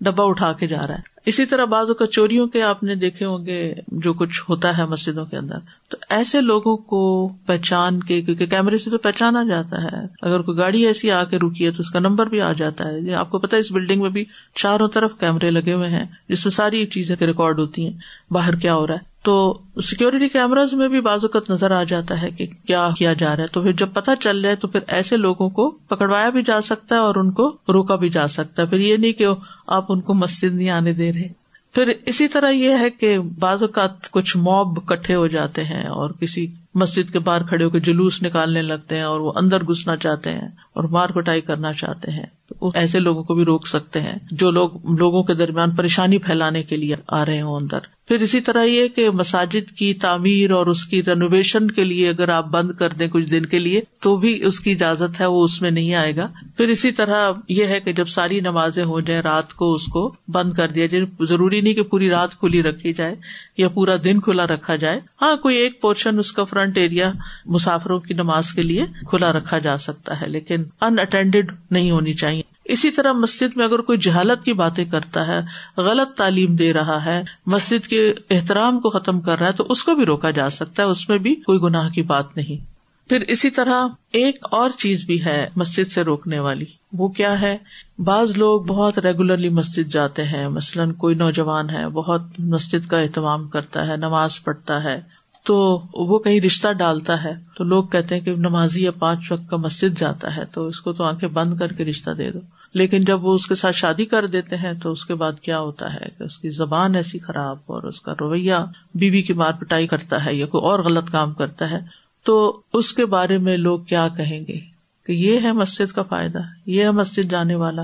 ڈبا اٹھا کے جا رہا ہے۔ اسی طرح بعض کچوریوں کے آپ نے دیکھے ہوں گے جو کچھ ہوتا ہے مسجدوں کے اندر۔ تو ایسے لوگوں کو پہچان کے، کیونکہ کیمرے سے تو پہچانا جاتا ہے۔ اگر کوئی گاڑی ایسی آ کے رکی ہے تو اس کا نمبر بھی آ جاتا ہے۔ آپ کو پتا اس بلڈنگ میں بھی چاروں طرف کیمرے لگے ہوئے ہیں، جس میں ساری چیزیں ریکارڈ ہوتی ہیں۔ باہر کیا ہو رہا ہے۔ تو سیکورٹی کیمراز میں بھی بعض اوقات نظر آ جاتا ہے کہ کیا کیا جا رہا ہے۔ تو پھر جب پتا چل جائے تو پھر ایسے لوگوں کو پکڑوایا بھی جا سکتا ہے اور ان کو روکا بھی جا سکتا ہے۔ پھر یہ نہیں کہ آپ ان کو مسجد نہیں آنے دے رہے۔ پھر اسی طرح یہ ہے کہ بعض اوقات کچھ موب کٹھے ہو جاتے ہیں اور کسی مسجد کے باہر کھڑے ہو کے جلوس نکالنے لگتے ہیں اور وہ اندر گھسنا چاہتے ہیں اور مار کٹائی کرنا چاہتے ہیں۔ تو ایسے لوگوں کو بھی روک سکتے ہیں جو لوگ لوگوں کے درمیان پریشانی پھیلانے کے لیے آ رہے ہوں اندر۔ پھر اسی طرح یہ کہ مساجد کی تعمیر اور اس کی رینوویشن کے لیے اگر آپ بند کر دیں کچھ دن کے لیے تو بھی اس کی اجازت ہے، وہ اس میں نہیں آئے گا۔ پھر اسی طرح یہ ہے کہ جب ساری نمازیں ہو جائیں، رات کو اس کو بند کر دیا جائے۔ ضروری نہیں کہ پوری رات کھلی رکھی جائے یا پورا دن کھلا رکھا جائے۔ ہاں کوئی ایک پورشن اس کا فرنٹ ایریا مسافروں کی نماز کے لیے کھلا رکھا جا سکتا ہے، لیکن ان اٹینڈیڈ نہیں ہونی چاہیے۔ اسی طرح مسجد میں اگر کوئی جہالت کی باتیں کرتا ہے، غلط تعلیم دے رہا ہے، مسجد کے احترام کو ختم کر رہا ہے، تو اس کو بھی روکا جا سکتا ہے، اس میں بھی کوئی گناہ کی بات نہیں۔ پھر اسی طرح ایک اور چیز بھی ہے مسجد سے روکنے والی۔ وہ کیا ہے؟ بعض لوگ بہت ریگولرلی مسجد جاتے ہیں۔ مثلاً کوئی نوجوان ہے، بہت مسجد کا اہتمام کرتا ہے، نماز پڑھتا ہے، تو وہ کہیں رشتہ ڈالتا ہے، تو لوگ کہتے ہیں کہ نمازی یا پانچ وقت کا مسجد جاتا ہے، تو اس کو تو آنکھیں بند کر کے رشتہ دے دو۔ لیکن جب وہ اس کے ساتھ شادی کر دیتے ہیں تو اس کے بعد کیا ہوتا ہے کہ اس کی زبان ایسی خراب اور اس کا رویہ بیوی کی مار پٹائی کرتا ہے یا کوئی اور غلط کام کرتا ہے، تو اس کے بارے میں لوگ کیا کہیں گے؟ کہ یہ ہے مسجد کا فائدہ، یہ ہے مسجد جانے والا،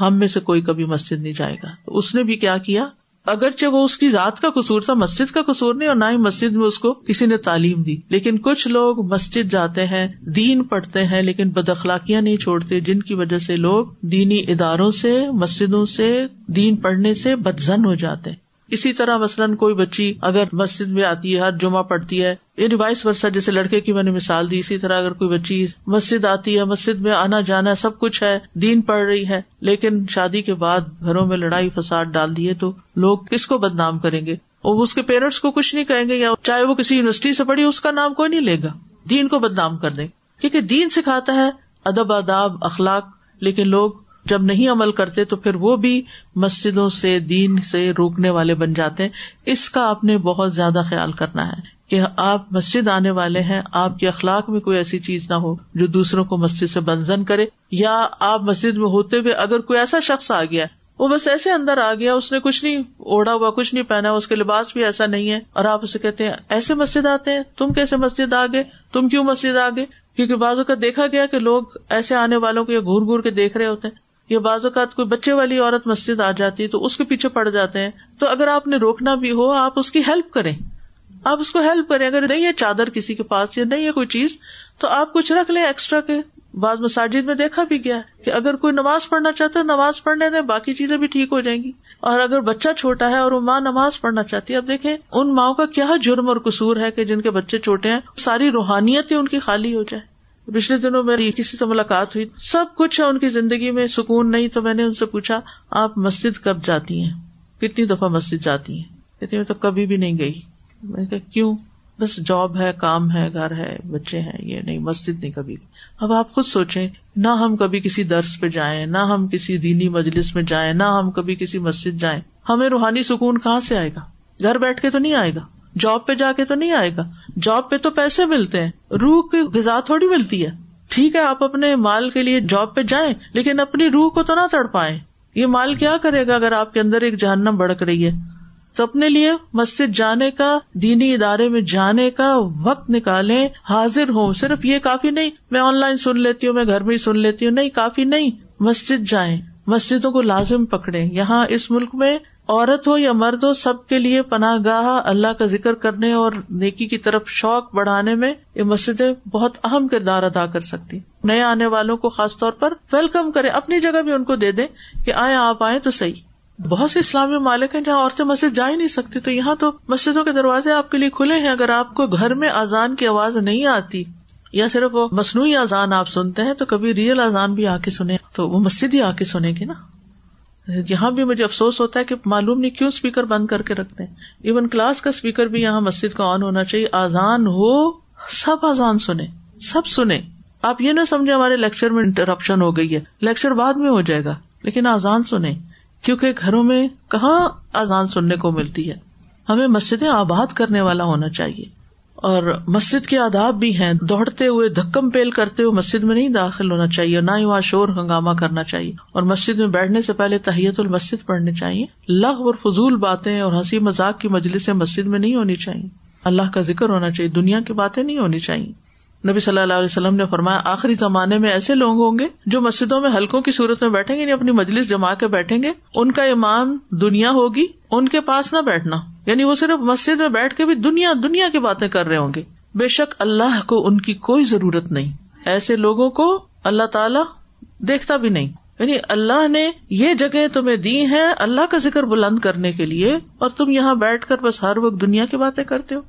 ہم میں سے کوئی کبھی مسجد نہیں جائے گا۔ تو اس نے بھی کیا کیا؟ اگرچہ وہ اس کی ذات کا قصور تھا، مسجد کا قصور نہیں اور نہ ہی مسجد میں اس کو کسی نے تعلیم دی۔ لیکن کچھ لوگ مسجد جاتے ہیں، دین پڑھتے ہیں، لیکن بد اخلاقیاں نہیں چھوڑتے، جن کی وجہ سے لوگ دینی اداروں سے، مسجدوں سے، دین پڑھنے سے بدزن ہو جاتے ہیں۔ اسی طرح مثلاً کوئی بچی اگر مسجد میں آتی ہے، ہر جمعہ پڑھتی ہے یہ ڈیوائس ورثہ جیسے لڑکے کی میں نے مثال دی، اسی طرح اگر کوئی بچی مسجد آتی ہے، مسجد میں آنا جانا سب کچھ ہے، دین پڑھ رہی ہے، لیکن شادی کے بعد گھروں میں لڑائی فساد ڈال دیے تو لوگ کس کو بدنام کریں گے؟ اور اس کے پیرنٹس کو کچھ نہیں کہیں گے، یا چاہے وہ کسی یونیورسٹی سے پڑھی، اس کا نام کوئی نہیں لے گا۔ دین کو بدنام کر دیں۔ کیونکہ دین سکھاتا ہے ادب اداب اخلاق، لیکن لوگ جب نہیں عمل کرتے تو پھر وہ بھی مسجدوں سے دین سے روکنے والے بن جاتے ہیں۔ اس کا آپ نے بہت زیادہ خیال کرنا ہے کہ آپ مسجد آنے والے ہیں، آپ کے اخلاق میں کوئی ایسی چیز نہ ہو جو دوسروں کو مسجد سے بنزن کرے۔ یا آپ مسجد میں ہوتے ہوئے اگر کوئی ایسا شخص آ گیا، وہ بس ایسے اندر آ گیا، اس نے کچھ نہیں اوڑا ہوا، کچھ نہیں پہنا اس کے لباس بھی ایسا نہیں ہے، اور آپ اسے کہتے ہیں، ایسے مسجد آتے ہیں، تم کیسے مسجد آ گئے؟ تم کیوں مسجد آ گئے؟ کیونکہ بازو کا دیکھا گیا کہ لوگ ایسے آنے والوں کو یہ گور گور کے دیکھ رہے ہوتے ہیں۔ یا بعض اوقات کوئی بچے والی عورت مسجد آ جاتی ہے تو اس کے پیچھے پڑ جاتے ہیں، تو اگر آپ نے روکنا بھی ہو، آپ اس کی ہیلپ کریں۔ آپ اس کو ہیلپ کریں۔ اگر نہیں ہے چادر کسی کے پاس یا نہیں ہے کوئی چیز، تو آپ کچھ رکھ لیں ایکسٹرا کے۔ بعض مساجد میں دیکھا بھی گیا کہ اگر کوئی نماز پڑھنا چاہتا ہے، نماز پڑھنے دیں، باقی چیزیں بھی ٹھیک ہو جائیں گی۔ اور اگر بچہ چھوٹا ہے اور وہ ماں نماز پڑھنا چاہتی ہے، اب دیکھیں ان ماؤں کا کیا جرم اور قصور ہے کہ جن کے بچے چھوٹے ہیں، ساری روحانیت ہی ان کی خالی ہو جائے پچھلے دنوں میری کسی سے ملاقات ہوئی، سب کچھ ہے، ان کی زندگی میں سکون نہیں، تو میں نے ان سے پوچھا، آپ مسجد کب جاتی ہیں؟ کتنی دفعہ مسجد جاتی ہیں؟ کہتی میں تو کبھی بھی نہیں گئی۔ میں کہ کیوں؟ بس جاب ہے، کام ہے، گھر ہے، بچے ہیں، یہ نہیں، مسجد نہیں کبھی اب آپ خود سوچیں، نہ ہم کبھی کسی درس پہ جائیں، نہ ہم کسی دینی مجلس میں جائیں، نہ ہم کبھی کسی مسجد جائیں، ہمیں روحانی سکون کہاں سے آئے گا؟ گھر بیٹھ کے تو نہیں آئے گا؟ جاب پہ جا کے تو نہیں آئے گا۔ جاب پہ تو پیسے ملتے ہیں۔ روح کی غذا تھوڑی ملتی ہے۔ ٹھیک ہے، آپ اپنے مال کے لیے جاب پہ جائیں، لیکن اپنی روح کو تو نہ تڑ پائے یہ مال کیا کرے گا اگر آپ کے اندر ایک جہنم بڑک رہی ہے؟ تو اپنے لیے مسجد جانے کا، دینی ادارے میں جانے کا وقت نکالے حاضر ہوں، صرف یہ کافی نہیں، میں آن لائن سن لیتی ہوں، میں گھر میں ہی سن لیتی ہوں۔ نہیں، کافی نہیں۔ مسجد جائیں۔ مسجدوں کو لازم پکڑے یہاں اس ملک میں عورت ہو یا مرد ہو، سب کے لیے پناہ گاہ اللہ کا ذکر کرنے اور نیکی کی طرف شوق بڑھانے میں یہ مسجدیں بہت اہم کردار ادا کر سکتی نئے آنے والوں کو خاص طور پر ویلکم کرے اپنی جگہ بھی ان کو دے دیں کہ آئے آپ آئے تو صحیح۔ بہت سے اسلامی مالک ہیں جہاں عورتیں مسجد جا ہی نہیں سکتی، تو یہاں تو مسجدوں کے دروازے آپ کے لیے کھلے ہیں۔ اگر آپ کو گھر میں اذان کی آواز نہیں آتی یا صرف وہ مصنوعی اذان آپ سنتے ہیں، تو کبھی ریئل اذان بھی آ کے سنے تو وہ مسجد ہی آ کے سنے گی نا۔ یہاں بھی مجھے افسوس ہوتا ہے کہ معلوم نہیں کیوں اسپیکر بند کر کے رکھتے ہیں۔ ایون کلاس کا اسپیکر بھی یہاں مسجد کا آن ہونا چاہیے۔ آزان ہو، سب آزان سنے سب سنے آپ یہ نہ سمجھے ہمارے لیکچر میں انٹرپشن ہو گئی ہے۔ لیکچر بعد میں ہو جائے گا، لیکن آزان سنے کیونکہ گھروں میں کہاں آزان سننے کو ملتی ہے؟ ہمیں مسجدیں آباد کرنے والا ہونا چاہیے۔ اور مسجد کے آداب بھی ہیں۔ دوڑتے ہوئے دھکم پیل کرتے ہوئے مسجد میں نہیں داخل ہونا چاہیے نہ ہی وہاں شور ہنگامہ کرنا چاہیے۔ اور مسجد میں بیٹھنے سے پہلے تحیت المسد پڑھنے چاہیے۔ لغ اور فضول باتیں اور ہنسی مذاق کی مجلس مسجد میں نہیں ہونی چاہیے۔ اللہ کا ذکر ہونا چاہیے۔ دنیا کی باتیں نہیں ہونی چاہیے۔ نبی صلی اللہ علیہ وسلم نے فرمایا، آخری زمانے میں ایسے لوگ ہوں گے جو مسجدوں میں حلقوں کی صورت میں بیٹھیں گے یعنی اپنی مجلس جما کے بیٹھیں گے۔ ان کا ایمان دنیا ہوگی، ان کے پاس نہ بیٹھنا۔ یعنی وہ صرف مسجد میں بیٹھ کے بھی دنیا دنیا کی باتیں کر رہے ہوں گے۔ بے شک اللہ کو ان کی کوئی ضرورت نہیں۔ ایسے لوگوں کو اللہ تعالی دیکھتا بھی نہیں۔ یعنی اللہ نے یہ جگہ تمہیں دی ہے اللہ کا ذکر بلند کرنے کے لیے اور تم یہاں بیٹھ کر بس ہر وقت دنیا کی باتیں کرتے ہو۔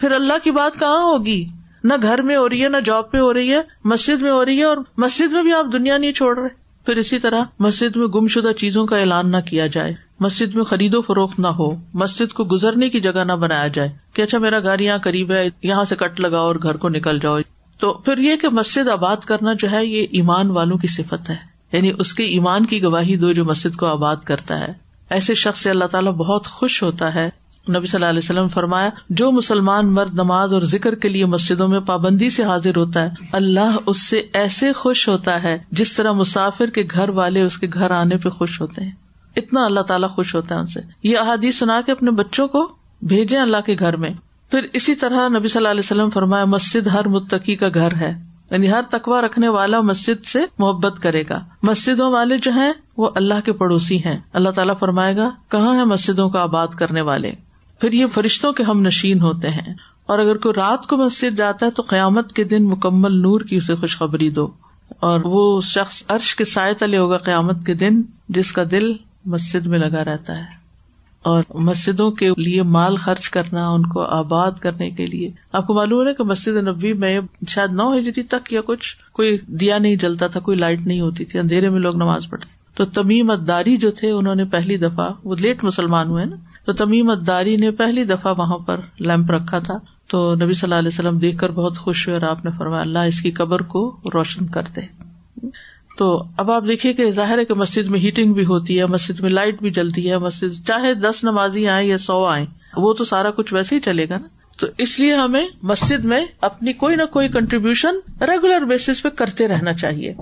پھر اللہ کی بات کہاں ہوگی؟ نہ گھر میں ہو رہی ہے، نہ جاب پہ ہو رہی ہے، مسجد میں ہو رہی ہے اور مسجد میں بھی آپ دنیا نہیں چھوڑ رہے۔ پھر اسی طرح مسجد میں گم شدہ چیزوں کا اعلان نہ کیا جائے۔ مسجد میں خرید و فروخت نہ ہو، مسجد کو گزرنے کی جگہ نہ بنایا جائے کہ اچھا میرا گھر یہاں قریب ہے، یہاں سے کٹ لگاؤ اور گھر کو نکل جاؤ۔ تو پھر یہ کہ مسجد آباد کرنا جو ہے، یہ ایمان والوں کی صفت ہے۔ یعنی اس کے ایمان کی گواہی دو جو مسجد کو آباد کرتا ہے۔ ایسے شخص سے اللہ تعالیٰ بہت خوش ہوتا ہے۔ نبی صلی اللہ علیہ وسلم فرمایا، جو مسلمان مرد نماز اور ذکر کے لیے مسجدوں میں پابندی سے حاضر ہوتا ہے، اللہ اس سے ایسے خوش ہوتا ہے جس طرح مسافر کے گھر والے اس کے گھر آنے پہ خوش ہوتے ہیں۔ اتنا اللہ تعالیٰ خوش ہوتا ہے ان سے۔ یہ احادیث سنا کے اپنے بچوں کو بھیجے اللہ کے گھر میں۔ پھر اسی طرح نبی صلی اللہ علیہ وسلم فرمایا، مسجد ہر متقی کا گھر ہے۔ یعنی ہر تقوا رکھنے والا مسجد سے محبت کرے گا۔ مسجدوں والے جو ہیں، وہ اللہ کے پڑوسی ہیں۔ اللہ تعالیٰ فرمائے گا، کہاں ہے مسجدوں کا آباد کرنے والے؟ پھر یہ فرشتوں کے ہم نشین ہوتے ہیں۔ اور اگر کوئی رات کو مسجد جاتا ہے، تو قیامت کے دن مکمل نور کی اسے خوشخبری دو۔ اور وہ شخص عرش کے سائے تلے ہوگا قیامت کے دن، جس کا دل مسجد میں لگا رہتا ہے۔ اور مسجدوں کے لیے مال خرچ کرنا، ان کو آباد کرنے کے لیے۔ آپ کو معلوم ہے کہ مسجد نبی میں شاید نو ہجری تک یا کچھ کوئی دیا نہیں جلتا تھا، کوئی لائٹ نہیں ہوتی تھی، اندھیرے میں لوگ نماز پڑھتے۔ تو تمیم اداری جو تھے، انہوں نے پہلی دفعہ، وہ لیٹ مسلمان ہوئے نا، تو تمیم اداری نے پہلی دفعہ وہاں پر لیمپ رکھا تھا۔ تو نبی صلی اللہ علیہ وسلم دیکھ کر بہت خوش ہوئے اور آپ نے فرمایا، اللہ اس کی قبر کو روشن کر دے۔ تو اب آپ دیکھیے کہ ظاہر ہے کہ مسجد میں ہیٹنگ بھی ہوتی ہے، مسجد میں لائٹ بھی جلتی ہے، مسجد چاہے دس نمازی آئے یا سو آئیں، وہ تو سارا کچھ ویسے ہی چلے گا نا۔ تو اس لیے ہمیں مسجد میں اپنی کوئی نہ کوئی کنٹریبیوشن ریگولر بیسس پہ کرتے رہنا چاہیے۔